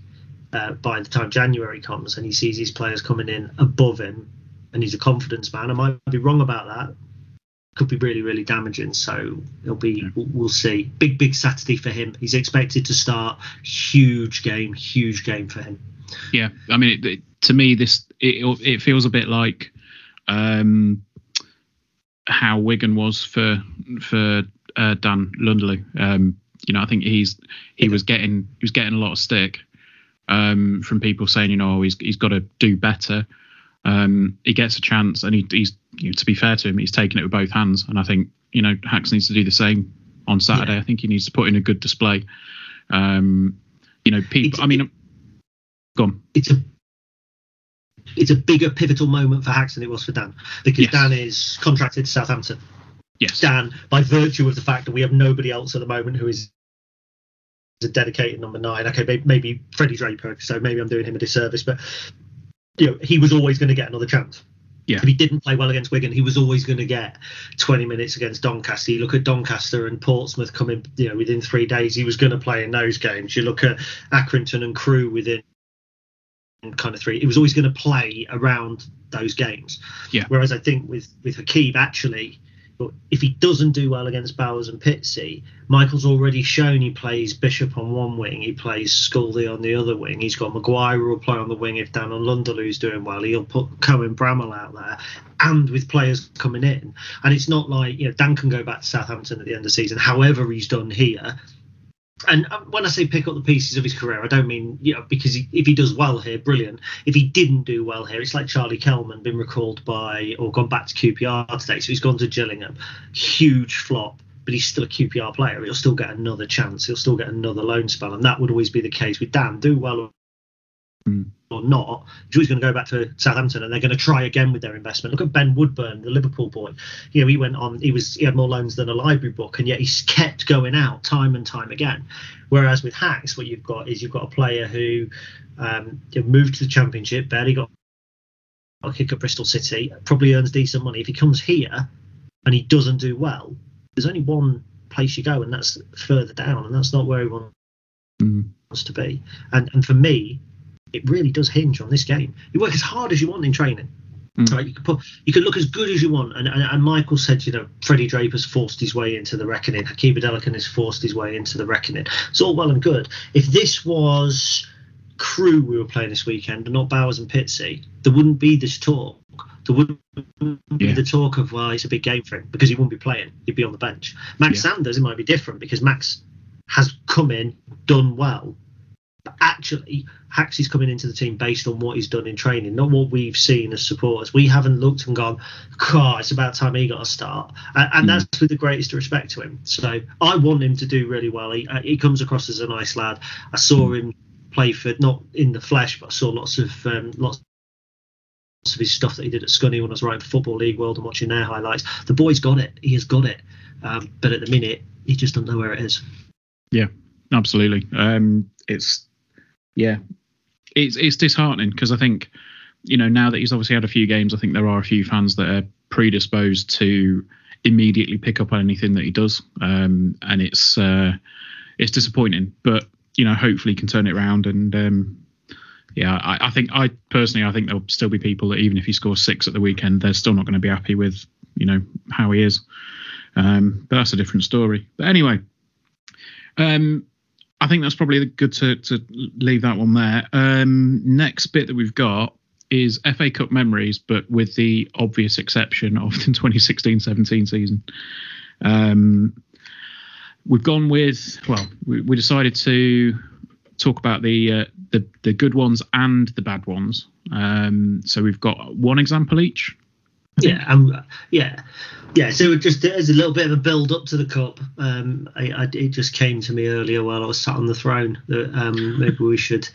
uh, by the time January comes and he sees his players coming in above him and he's a confidence man. I might be wrong about that. Could be really, really damaging. So it'll be, yeah. we'll see. Big, big Saturday for him. He's expected to start. Huge game, huge game for him.
Yeah, I mean, it, it, to me, this it, it feels a bit like um, how Wigan was for for uh, Dan N'Lundulu. Um, you know, I think he's he was getting he was getting a lot of stick um, from people saying, you know, he's he's got to do better. Um, he gets a chance, and he, he's you know, to be fair to him, he's taken it with both hands. And I think you know Hacks needs to do the same on Saturday. Yeah. I think he needs to put in a good display. Um, you know, people. It's, I mean, go on.
It's a it's a bigger pivotal moment for Hacks than it was for Dan because yes. Dan is contracted to Southampton.
Yes.
Dan, by virtue of the fact that we have nobody else at the moment who is a dedicated number nine. Okay, maybe, maybe Freddie Draper. So maybe I'm doing him a disservice, but you know he was always going to get another chance.
Yeah.
If he didn't play well against Wigan, he was always going to get 20 minutes against Doncaster. You look at Doncaster and Portsmouth coming, you know, within three days, he was going to play in those games. You look at Accrington and Crewe within kind of three. He was always going to play around those games.
Yeah.
Whereas I think with with Hakeeb, actually, if he doesn't do well against Bowers and Pitsea, Michael's already shown he plays Bishop on one wing, he plays Scully on the other wing. He's got Maguire will play on the wing if Dan N'Lundulu's doing well. He'll put Cohen Bramall out there, and with players coming in. And it's not like you know Dan can go back to Southampton at the end of the season, however he's done here and uh, when I say pick up the pieces of his career, I don't mean you know because he, if he does well here, brilliant. If he didn't do well here, it's like Charlie Kelman been recalled by or gone back to QPR today, so he's gone to Gillingham, huge flop. But he's still a QPR player. He'll still get another chance. He'll still get another loan spell, and that would always be the case with Dan. Do well
Mm.
Or not, Drew's going to go back to Southampton and they're going to try again with their investment. Look at Ben Woodburn, the Liverpool boy. You know, he went on. He was he had more loans than a library book, and yet he's kept going out time and time again. Whereas with Hacks, what you've got is you've got a player who um, moved to the Championship, barely got a kick at Bristol City, probably earns decent money. If he comes here and he doesn't do well, there's only one place you go, and that's further down, and that's not where he wants
Mm.
to be. And and for me, it really does hinge on this game. You work as hard as you want in training.
Mm.
Right, you can, put, you could look as good as you want, and, and, and Michael said, you know, Freddie Draper's forced his way into the reckoning. Hakeeb Adelakun has forced his way into the reckoning. It's all well and good. If this was Crewe we were playing this weekend, and not Bowers and Pitsea, there wouldn't be this talk. There wouldn't be
Yeah.
the talk of well, it's a big game for him because he wouldn't be playing. He'd be on the bench. Max
Yeah.
Sanders, it might be different because Max has come in, done well, but actually, Haxie's coming into the team based on what he's done in training, not what we've seen as supporters. We haven't looked and gone, God, it's about time he got a start. And, and that's with the greatest respect to him. So I want him to do really well. He, uh, he comes across as a nice lad. I saw him play for, not in the flesh, but I saw lots of um, lots of his stuff that he did at Scunny when I was writing Football League World and watching their highlights. The boy's got it. He has got it. Um, but at the minute, he just doesn't know where it is.
Yeah, absolutely. Um, it's yeah, it's it's disheartening because I think you know now that he's obviously had a few games, I think there are a few fans that are predisposed to immediately pick up on anything that he does, um, and it's uh, it's disappointing. But you know, hopefully, he can turn it around and. Um, yeah, I, I think I personally I think there'll still be people that even if he scores six at the weekend, they're still not going to be happy with you know how he is. Um, but that's a different story. But anyway, um, I think that's probably good to, to leave that one there. Um, next bit that we've got is FA Cup memories, but with the obvious exception of the 2016-17 season. Um, we've gone with well, we, we decided to talk about the uh, the the good ones and the bad ones. Um, so we've got one example each.
Yeah, um, yeah, yeah. So it just as a little bit of a build up to the cup. Um, I, I, it just came to me earlier while I was sat on the throne that um, maybe we should.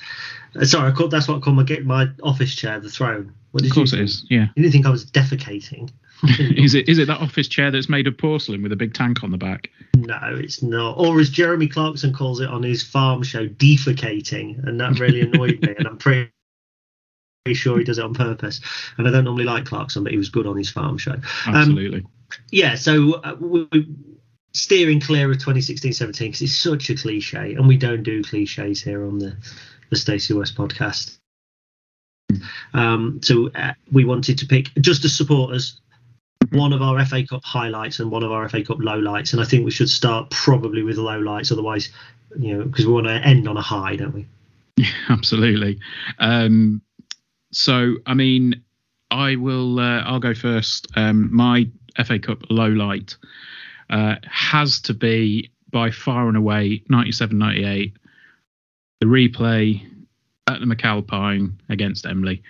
Uh, sorry, I called, that's what I call my get my office chair, the throne. What did
Of course
you
it is. Yeah.
You didn't think I was defecating? *laughs*
is it is it that office chair that's made of porcelain with a big tank on the back?
No, it's not. Or as Jeremy Clarkson calls it on his farm show, defecating, and that really annoyed me. And I'm pretty sure he does it on purpose. And I don't normally like Clarkson, but he was good on his farm show. Um,
Absolutely.
yeah, so uh, we, we steering clear of 2016-17 because it's such a cliche, and we don't do cliches here on the the Stacey West podcast. Um, so uh, we wanted to pick just as supporters one of our FA Cup highlights and one of our FA Cup lowlights, and I think we should start probably with lowlights, otherwise, you know, because we want to end on a high, don't we?
Yeah, *laughs* absolutely. Um, so, I mean, I will. Uh, I'll go first. Um, my FA Cup low light uh, has to be by far and away 97-98. The replay at the McAlpine against Emley.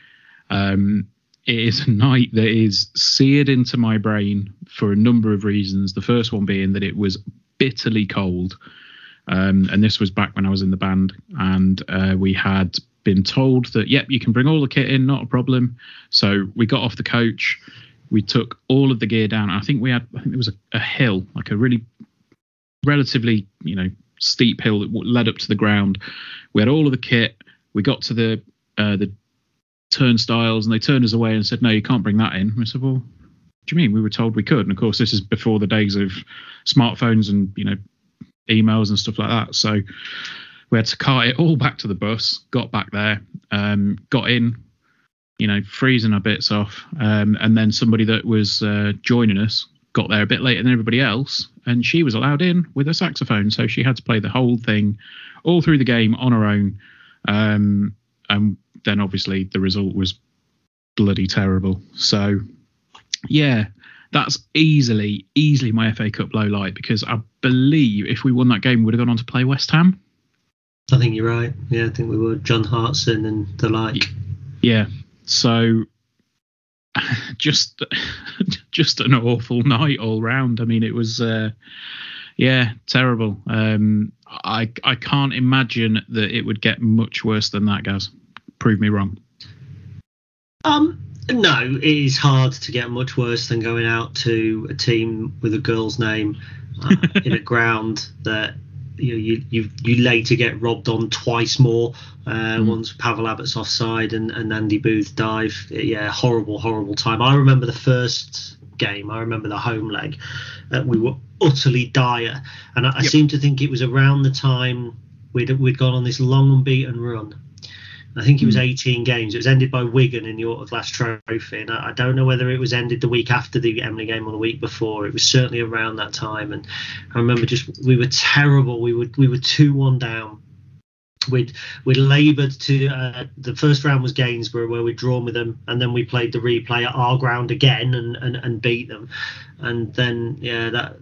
Um, it is a night that is seared into my brain for a number of reasons. The first one being that it was bitterly cold. Um, and this was back when I was in the band, and uh, we had been told that, yep, you can bring all the kit in, not a problem. So we got off the coach, we took all of the gear down. I think we had, I think there was a, a hill, like a really relatively, you know, steep hill that led up to the ground. We had all of the kit. We got to the uh, the turnstiles, and they turned us away and said, "No, you can't bring that in." We said, "Well, what do you mean? We were told we could." And of course, this is before the days of smartphones and you know emails and stuff like that. So we had to cart it all back to the bus. Got back there, um, got in, you know, freezing our bits off, um, and then somebody that was uh, joining us got there a bit later than everybody else, and she was allowed in with a saxophone, so she had to play the whole thing all through the game on her own. Um, and then obviously the result was bloody terrible. So yeah, that's easily easily my FA Cup low light because I believe if we won that game, we would have gone on to play West Ham.
I think you're right. Yeah, I think we were John Hartson and the like.
Yeah. So *laughs* just *laughs* just an awful night all round. I mean, it was uh, yeah terrible. Um, I I can't imagine that it would get much worse than that, guys. Prove me wrong.
Um, no, it is hard to get much worse than going out to a team with a girl's name uh, in a *laughs* ground that you know, you, you you later get robbed on twice more. Uh,
Mm.
Once Pawel Abbott's offside and, and Andy Booth dive. Yeah, horrible, horrible time. I remember the first game. I remember the home leg. Uh, we were utterly dire, and I, I seem to think it was around the time we'd we'd gone on this long unbeaten run. I think it was 18 games. It was ended by Wigan in the Autoglass Trophy, and I, I don't know whether it was ended the week after the Emley game or the week before. It was certainly around that time, and I remember just we were terrible. We were we were two one down. We'd we'd laboured to uh, the first round was Gainsborough where we'd drawn with them, and then we played the replay at our ground again and and, and beat them, and then yeah that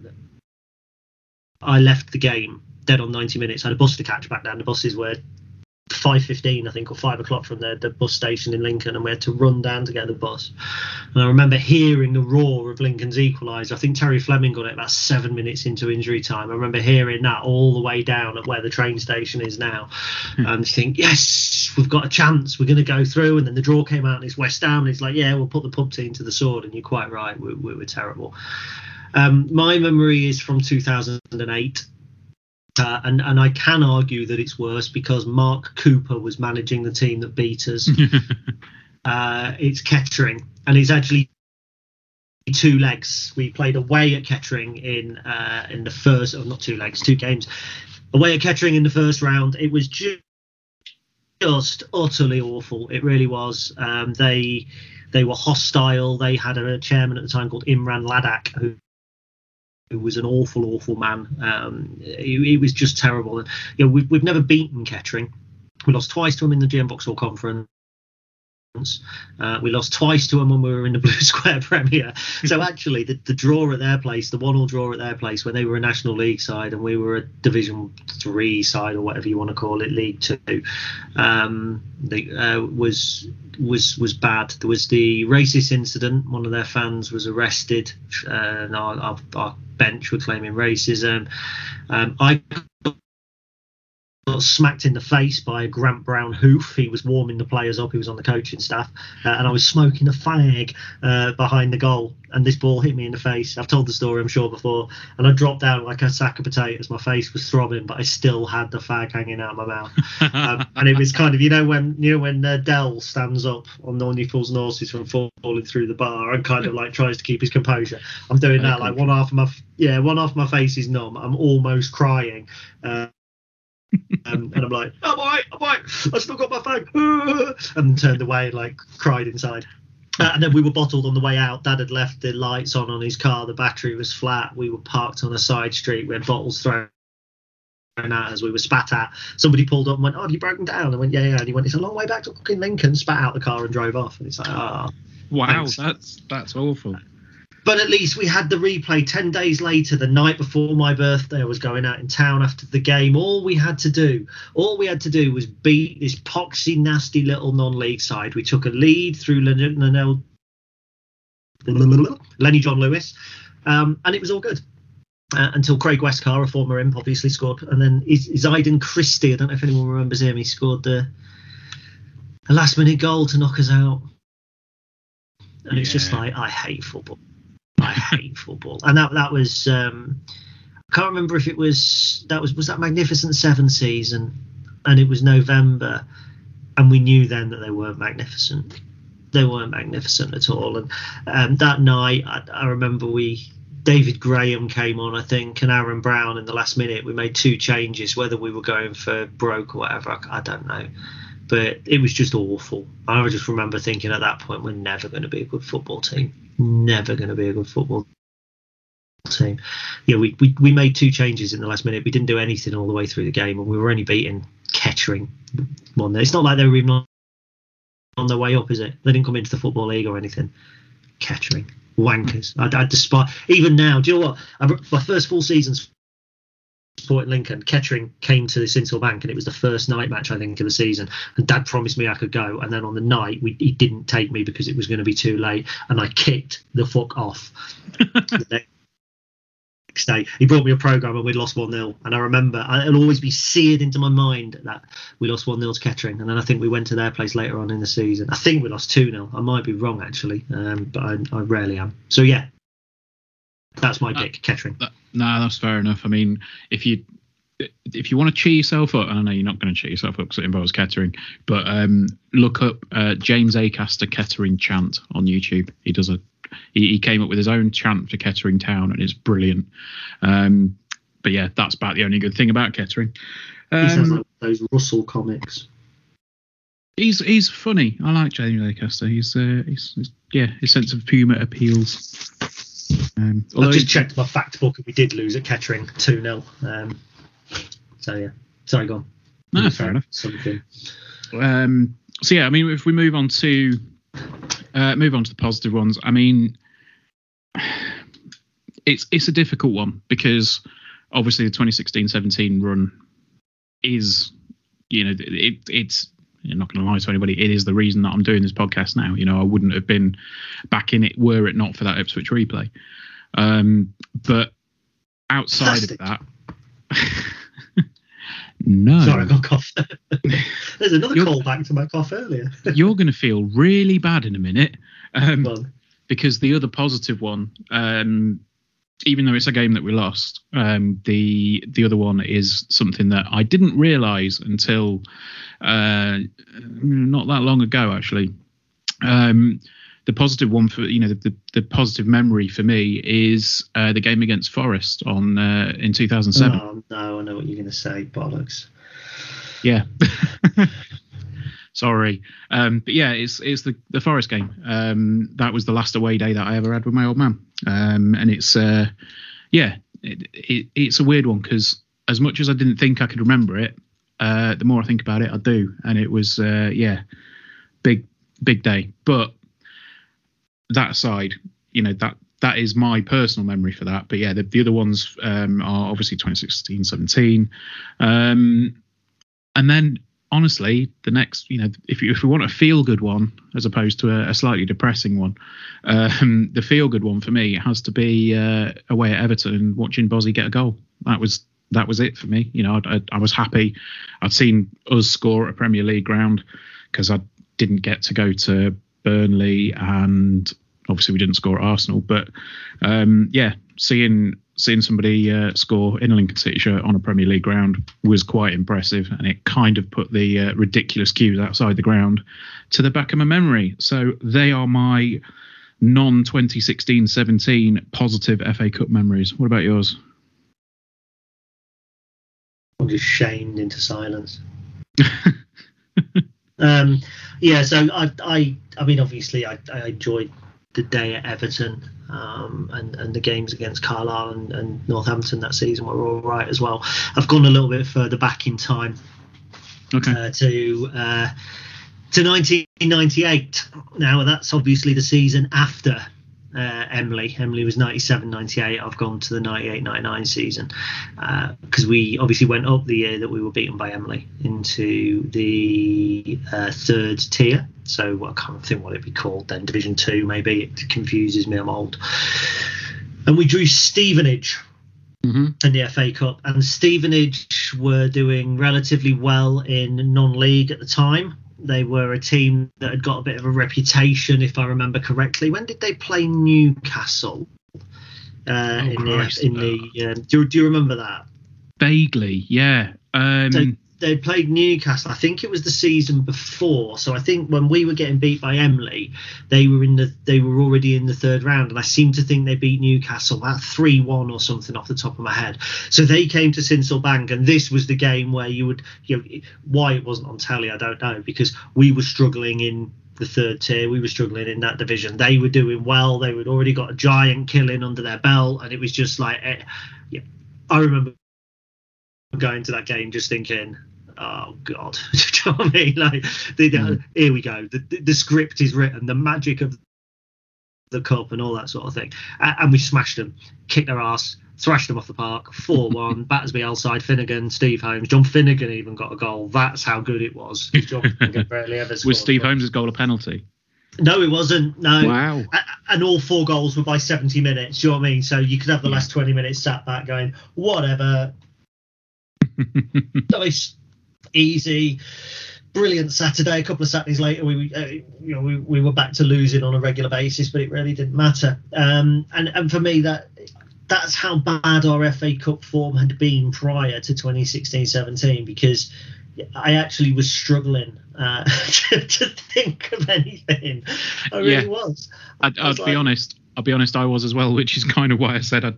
I left the game dead on 90 minutes. I had a bus to catch back down. The buses were 5.15 I think or 5 o'clock from the, the bus station in Lincoln and we had to run down to get the bus. And I remember hearing the roar of Lincoln's equaliser. I think Terry Fleming got it about seven minutes into injury time. I remember hearing that all the way down at where the train station is now. And you think yes we've got a chance. We're going to go through. And then the draw came out and it's West Ham and it's like yeah we'll put the pub team to the sword. And you're quite right we, we were terrible. Um, my memory is from 2008 uh, and and I can argue that it's worse because Mark Cooper was managing the team that beat us. *laughs* uh, it's Kettering, and it's actually two legs. We played away at Kettering in uh, in the first, or not two legs, two games. Away at Kettering in the first round, it was just just utterly awful. It really was. Um, they they were hostile. They had a chairman at the time called Imran Ladak who who was an awful, awful man. Um, he, he was just terrible. You know, we've, we've never beaten Kettering. We lost twice to him in the GM Vauxhall Conference. Uh, we lost twice to them when we were in the *laughs* Blue Square Premier. So *laughs* actually, the, the draw at their place, the one-all draw at their place, when they were a National League side and we were a Division Three side or whatever you want to call it, League Two, um, they, uh, was was was bad. There was the racist incident. One of their fans was arrested, uh, and our, our, our bench were claiming racism. Um, I got smacked in the face by a Grant Brown hoof. He was warming the players up. He was on the coaching staff, uh, and I was smoking a fag uh, behind the goal. And this ball hit me in the face. I've told the story, I'm sure, before. And I dropped down like a sack of potatoes. My face was throbbing, but I still had the fag hanging out of my mouth. *laughs* um, and it was kind of, you know, when you know when uh, Dell stands up on the he pulls noses from falling through the bar and kind of like tries to keep his composure. I'm doing that. Like one half of my yeah, one half of my face is numb. I'm almost crying. Um, and I'm like, I'm alright, I'm alright, I still got my phone, *laughs* and turned away and like cried inside. Uh, and then we were bottled on the way out. Dad had left the lights on on his car. The battery was flat. We were parked on a side street. We had bottles thrown at as we were spat at. Somebody pulled up and went, "Oh, have you broken down?" I went, "Yeah, yeah." And he went, "It's a long way back to fucking Lincoln." Spat out the car and drove off. And it's like, ah.
Wow,
Thanks.
that's that's awful.
But at least we had the replay 10 days later, the night before my birthday. I was going out in town after the game. All we had to do, all we had to do was beat this poxy, nasty little non league side. We took a lead through Len- Lenel- Lenny John Lewis, um, and it was all good. Uh, until Craig Westcarr, a former imp, obviously scored. And then Zayden Christie, I don't know if anyone remembers him, he scored the, the last minute goal to knock us out. And it's just like, I hate football. I hate football. And that that was um, I can't remember if it was that was was that Magnificent Seven season, and it was November, and we knew then that they weren't magnificent. They weren't magnificent at all. And um, that night, I, I remember we David Graham came on, I think, and Aaron Brown in the last minute. We made two changes, whether we were going for broke or whatever, I, I don't know. But it was just awful. I just remember thinking at that point, we're never going to be a good football team. Never going to be a good football team. Yeah, we, we, we made two changes in the last minute. We didn't do anything all the way through the game, and we were only beating Kettering one. It's not like they were even on, on their way up, is it? They didn't come into the football league or anything. Kettering wankers. I, I despise even now. Do you know what? I, my first full seasons supporting Lincoln, Kettering came to the Sincil Bank, and it was the first night match I think of the season. And Dad promised me I could go, and then on the night we, he didn't take me because it was going to be too late, and I kicked the fuck off. *laughs* next day. He brought me a program and we lost 1 0. And I remember, it'll always be seared into my mind that we lost 1 0 to Kettering. And then I think we went to their place later on in the season. I think we lost 2 0. I might be wrong, actually, um, but I, I, rarely am. So, yeah, that's my pick, uh, Kettering.
That, nah, that's fair enough. I mean, if you. If you want to cheer yourself up, I know you're not going to cheer yourself up because it involves Kettering, but um, look up uh, James Acaster Kettering chant on YouTube. He does a he, he, came up with his own chant for Kettering Town, and it's brilliant. Um, but yeah, that's about the only good thing about Kettering.
Um, he sounds like those Russell comics.
He's he's funny. I like James Acaster. He's, uh, he's, he's yeah, his sense of humour appeals.
Um, I just checked my fact book, and we did lose at Kettering two 0 um, So yeah, sorry, go on.
No, fair enough. Something. Um, so yeah, I mean, if we move on to uh, move on to the positive ones. I mean, it's it's a difficult one because obviously the 2016-17 run is, you know, it, it's. I'm not going to lie to anybody. It is the reason that I'm doing this podcast now. You know, I wouldn't have been back in it were it not for that Ipswich replay. Um, but outside of that. *laughs* No.
Sorry, I got cough. *laughs* There's another you're, callback to my cough earlier. *laughs*
you're going to feel really bad in a minute. Um, well, because the other positive one, um, even though it's a game that we lost, um, the the other one is something that I didn't realise until uh, not that long ago, actually. Um, the positive one for you know the, the, the positive memory for me is uh, the game against Forest on uh, in 2007. Oh,
no, I know what you're going to say, bollocks.
Yeah. *laughs* Sorry, um, but yeah, it's it's the the Forest game. Um, that was the last away day that I ever had with my old man, um, and it's uh, yeah, it, it, it's a weird one because as much as I didn't think I could remember it, uh, the more I think about it, I do, and it was uh, yeah, big big day. But that aside, you know that that is my personal memory for that. But yeah, the, the other ones um, are obviously 2016, 17, um, and then honestly, the next, you know, if you if we want a feel good one as opposed to a, a slightly depressing one, um, the feel good one for me has to be uh, away at Everton and watching Bozzy get a goal. That was that was it for me. You know, I, I, I was happy. I'd seen us score at a Premier League ground because I didn't get to go to Burnley, and obviously we didn't score at Arsenal. But um, yeah, seeing seeing somebody uh, score in a Lincoln City shirt on a Premier League ground was quite impressive, and it kind of put the uh, ridiculous queues outside the ground to the back of my memory. So they are my non 2016-17 positive FA Cup memories. What about yours?
I'm just shamed into silence. *laughs* um, yeah, so I, I, I mean, obviously, I, I enjoyed the day at Everton um, and and the games against Carlisle and, and, Northampton that season were all right as well. I've gone a little bit further back in time.
Okay.
Uh, to uh, to 1998. Now that's obviously the season after uh, Emily. Emley was 97 98. I've gone to the 98 99 season because uh, we obviously went up the year that we were beaten by Emley into the uh, third tier. So I can't think what it'd be called then. Division two, maybe. It confuses me. I'm old. And we drew Stevenage. Mm-hmm. in the FA Cup, and Stevenage were doing relatively well in non-league at the time. They were a team that had got a bit of a reputation, if I remember correctly. When did they play Newcastle? uh,
Oh,
in
Christ.
the in the. Um, do, do you remember that?
Vaguely, yeah. Um,
They, they played Newcastle. I think it was the season before. So I think when we were getting beat by Emley, they were in the they were already in the third round, and I seem to think they beat Newcastle that three one or something off the top of my head. So they came to Sincil Bank, and this was the game where you would you know why it wasn't on telly, I don't know, because we were struggling in the third tier. We were struggling in that division. They were doing well. They had already got a giant killing under their belt, and it was just like, eh, yeah. I remember going to that game just thinking, oh god, *laughs* do you know what I mean? Like, the, the- mm. here we go. The, the, the script is written. The magic of the cup and all that sort of thing, A- and we smashed them, kicked their ass. Thrashed them off the park, 4 1. *laughs* Battersby outside, Finnigan, Steve Holmes. John Finnigan even got a goal. That's how good it was. *laughs* John Finnigan barely ever scored.
was Steve Holmes' goal a penalty?
No, it wasn't. No.
Wow.
And all four goals were by 70 minutes. Do you know what I mean? So you could have the last 20 minutes sat back going, whatever. nice, easy, brilliant Saturday. A couple of Saturdays later, we uh, you know we, we were back to losing on a regular basis, but it really didn't matter. Um, and and for me that. That's how bad our FA Cup form had been prior to 2016-17 because I actually was struggling uh, *laughs* to, to think of anything. I really
Yeah.
was.
I,
I
I'll
was
be
like-
honest. I'll be honest. I was as well, *laughs* which is kind of why I said I,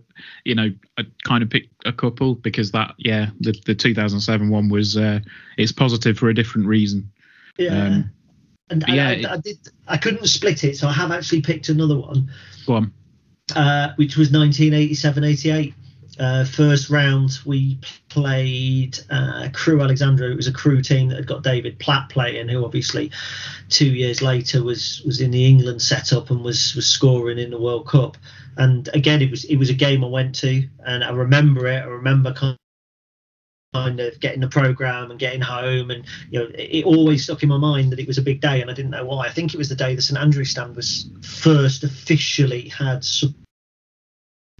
you know, I kind of picked a couple because that, yeah, the the 2007 one was uh, it's positive for a different reason.
Yeah.
Um,
and
yeah,
I, I, I did. I couldn't split it, so I have actually picked another one,
Go on.
uh, which was 1987-88. Uh, first round, we played uh, Crewe Alexandra. It was a Crewe team that had got David Platt playing, who obviously two years later was was in the England setup and was was scoring in the World Cup. And again, it was it was a game I went to, and I remember it. I remember kind kind of getting the program and getting home and you know it, always stuck in my mind that it was a big day and i didn't know why i think it was the day the st andrews stand was first officially had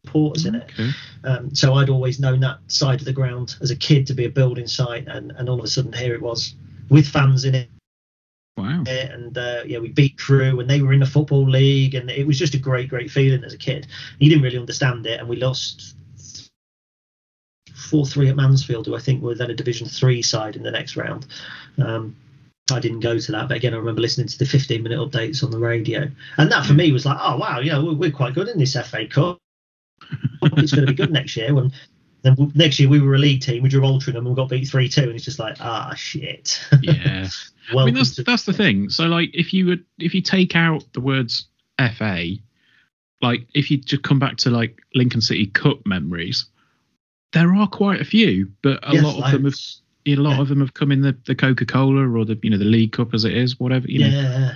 supporters in it
Okay.
um, so i'd always known that side of the ground as a kid to be a building site and, and all of a sudden here it was with fans in it
Wow.
and uh, yeah, we beat Crewe, and they were in the football league, and it was just a great, great feeling as a kid. You didn't really understand it, and we lost four three at Mansfield, who I think were then a Division Three side in the next round. Um, I didn't go to that, but again, I remember listening to the 15 minute updates on the radio, and that for me was like, oh wow, you know, we're, we're quite good in this FA Cup. It's going to be good next year. When then next year we were a league team, we drew Altrincham and we got beat three two, and it's just like, ah, shit.
Yeah. *laughs* I mean, that's
to-
that's the thing. So, like, if you would, if you take out the words FA, like, if you just come back to like Lincoln City Cup memories, there are quite a few, but a
Yes,
lot of them have, a lot of them have come in the, the Coca Cola or the you know the League Cup as it is, whatever. You know.
Yeah.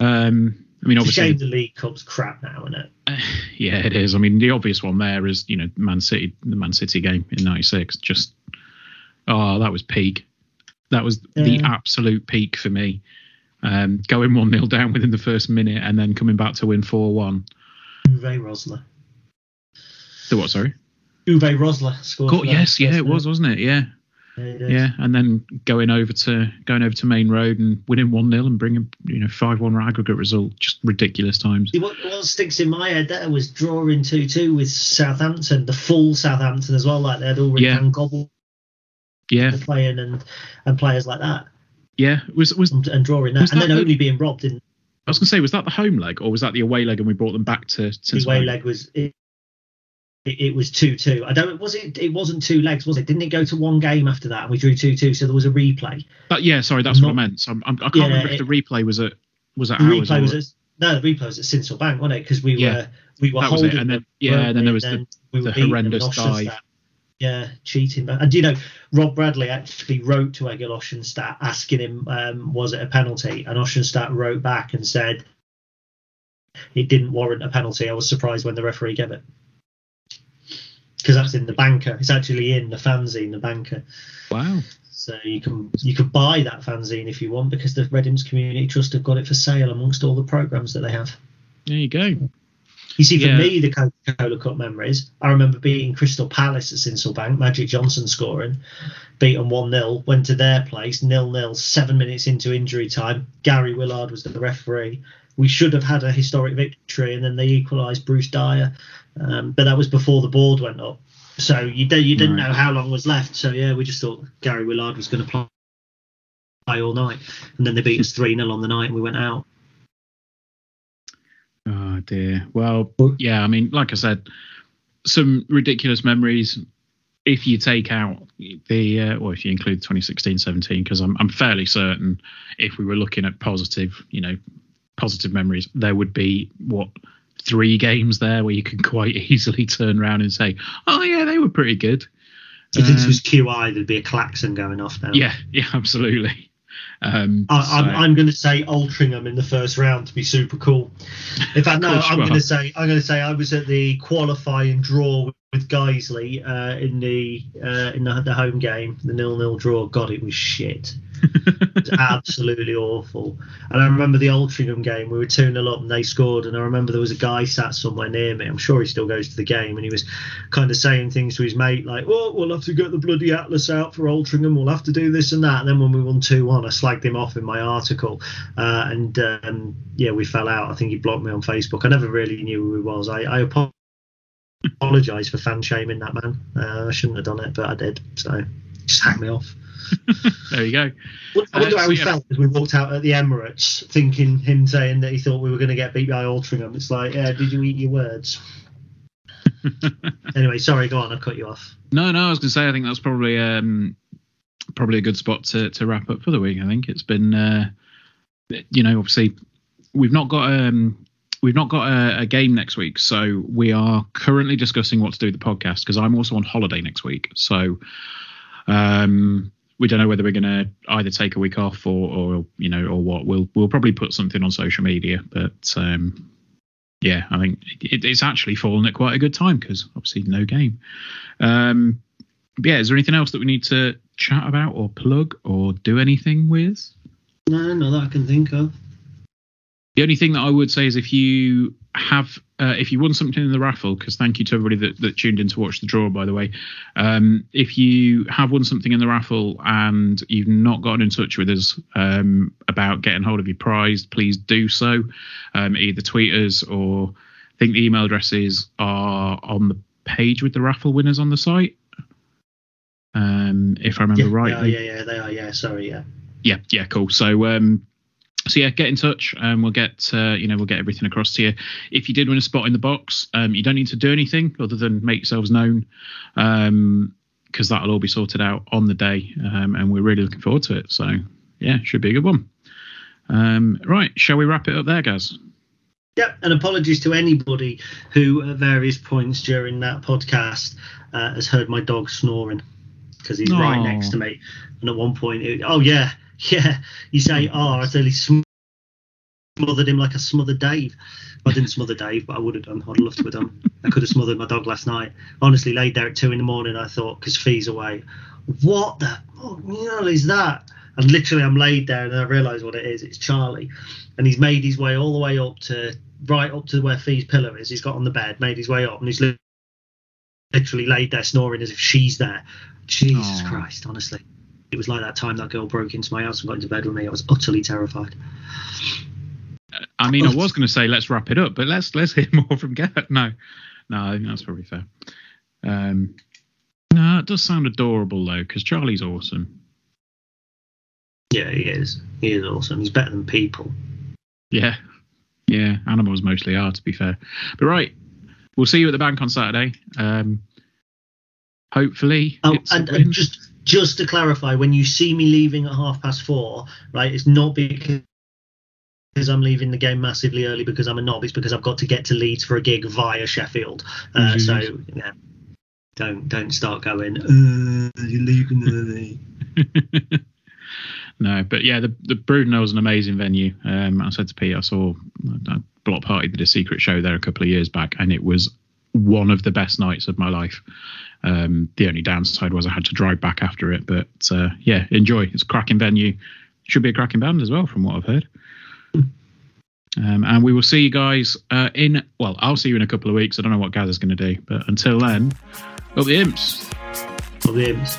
Um. I mean, obviously,
the League Cup's crap now, isn't it? *sighs*
yeah, it is. I mean, the obvious one there is you know Man City, the Man City game in '96. Just oh, that was peak. That was the absolute peak for me. Um, going one 0 down within the first minute and then coming back to win four one.
Uwe Rosler.
The what? Sorry.
Uwe Rosler scored. Them
yes, yeah, it was, wasn't it? Yeah,
Yeah.
And then going over to going over to Maine Road and winning one 0 and bringing you know five one aggregate result. Just ridiculous times.
See, What, what sticks in my head there was drawing 2 2 with Southampton, the full Southampton as well. Like they had already
Yeah.
Van Gobbel
Yeah,
playing and, and players like that
yeah. Was was
and, and drawing that. And
that
then
the-
only being robbed in
I was gonna say was that the home leg or was that the away leg and we brought them back to
the
Cincinnati?
away leg was. It, it, it was 2 2. I don't. Was it? It wasn't two legs, was it? Didn't it go to one game after that and we drew 2 2? So there was a replay.
But yeah, sorry, that's what I meant. So I'm, I'm, I can't
Yeah,
remember if
it-
the replay was at was at
replay
or,
was at, no, the replay was at Sincil Bank, wasn't it? Because we
Yeah,
were we were
that was it.
holding
And then- yeah, and then there was the-
we
the
beating them and
horrendous dive.
Yeah, cheating. And you know, Rob Bradley actually wrote to Egil Østenstad asking him, um, was it a penalty? And Oceanstadt wrote back and said it didn't warrant a penalty. I was surprised when the referee gave it. Because that's in the banker. It's actually in the fanzine, the banker.
Wow.
So you can you could buy that fanzine if you want because the Red Imps Community Trust have got it for sale amongst all the programs that they have.
There you go.
You see, for
Yeah.
me, the Coca-Cola Cup memories, I remember beating Crystal Palace at Sincil Bank, Magic Johnson scoring, beat them 1-0, went to their place, nil-nil, seven minutes into injury time. Gary Willard was the referee. we should have had a historic victory, and then they equalised Bruce Dyer, um, but that was before the board went up. So you, you didn't right. know how long was left. So yeah, we just thought Gary Willard was going to play all night, and then they beat us three 0 on the night, and we went out.
Oh dear. Well, yeah. I mean, like I said, some ridiculous memories. If you take out the, uh, or if you include 2016-17, because I'm I'm fairly certain if we were looking at positive, you know, positive memories, there would be what three games there where you can quite *laughs* easily turn around and say, "Oh yeah, they were pretty good."
If um, this was QI? There'd be a klaxon going off now.
Yeah, *laughs* yeah, absolutely. Um,
I, am. I'm going to say Altrincham in the first round to be super cool. In fact, no, I'm going to say I'm going to say I was at the qualifying draw with Guiseley uh, in the uh, in the, the, home game, the nil nil draw. God, it was shit. It's *laughs* absolutely awful. And I remember the Altrincham game. We were 2 0 up and they scored. And I remember there was a guy sat somewhere near me. I'm sure he still goes to the game. And he was kind of saying things to his mate like, "Well, we'll have to get the bloody Atlas out for Altrincham. We'll have to do this and that. And then when we won 2 1, I slagged him off in my article. Uh, and um, yeah, we fell out. I think he blocked me on Facebook. I never really knew who he was. I, I apologise for fan shaming that man. Uh, I shouldn't have done it, but I did. So just hack me off. *laughs*
there you go.
I wonder uh, how we felt as we walked out at the Emirates, thinking him saying that he thought we were going to get beat by Altrincham. It's like, yeah, did you eat your words? *laughs* anyway, sorry, go on. I cut you off.
No, no, I was going to say I think that's probably um, probably a good spot to, to wrap up for the week. I think it's been, uh, you know, obviously we've not got um, we've not got a, a, game next week, so we are currently discussing what to do with the podcast because I'm also on holiday next week. So um, we don't know whether we're going to either take a week off or, or you know, or what. We'll we'll probably put something on social media, but um, yeah, I think it, it's actually fallen at quite a good time because obviously no game. Um, yeah, is there anything else that we need to chat about or plug or do anything with?
No, not that I can think of.
The only thing that I would say is if you have uh, if you won something in the raffle, because thank you to everybody that, that tuned in to watch the draw, by the way. Um, if you have won something in the raffle and you've not gotten in touch with us um, about getting hold of your prize, please do so. Um, either tweet us or I think the email addresses are on the page with the raffle winners on the site. Um, if I remember
yeah,
right.
Yeah, yeah, they are. Yeah, sorry, yeah.
Yeah, yeah, cool. So um, so yeah, get in touch and um, we'll get uh, you know we'll get everything across to you. If you did win a spot in the box, um, you don't need to do anything other than make yourselves known, because um, that'll all be sorted out on the day, um, and we're really looking forward to it. So yeah, should be a good one. Um, right, shall we wrap it up there, guys?
Yep, and apologies to anybody who at various points during that podcast uh, has heard my dog snoring because he's Aww. right next to me, and at one point, it, oh yeah *laughs* Yeah, you say, hmm. oh, I totally smothered him like I smothered Dave. I didn't smother Dave, but I would have done. I'd love to have done. I could have smothered my dog last night. Honestly, laid there at two in the morning. I thought, because Fee's away, what the hell is that? And literally, I'm laid there, and I realise what it is. It's Charlie, and he's made his way all the way up to right up to where Fee's pillow is. He's got on the bed, made his way up, and he's literally laid there snoring as if she's there. Jesus. Christ, honestly it was like that time that girl broke into my house and got into bed with me. I was utterly terrified.
I mean, I was going to say let's wrap it up, but let's let's hear *laughs* more from Gareth. No, no, I think that's probably fair. Um, no, it does sound adorable though, because Charlie's awesome.
Yeah, he is. He is awesome. He's better than people.
Yeah, yeah. Animals mostly are, to be fair. But right, we'll see you at the bank on Saturday. Um, hopefully,
oh, and, and just just to clarify, when you see me leaving at half past four, right, it's not because I'm leaving the game massively early because I'm a knob. It's because I've got to get to Leeds for a gig via Sheffield. Uh, mm-hmm. So yeah, don't don't start going. Uh, you're leaving early. *laughs*
no, but yeah, the the Brudenell is an amazing venue. Um, I said to Pete, I saw a Bloc Party did a secret show there a couple of years back, and it was one of the best nights of my life. Um, the only downside was I had to drive back after it, but uh, yeah, enjoy. It's a cracking venue. Should be a cracking band as well, from what I've heard. Um, and we will see you guys uh, in. Well, I'll see you in a couple of weeks. I don't know what Gaz is going to do, but until then, up the imps.
Up the imps.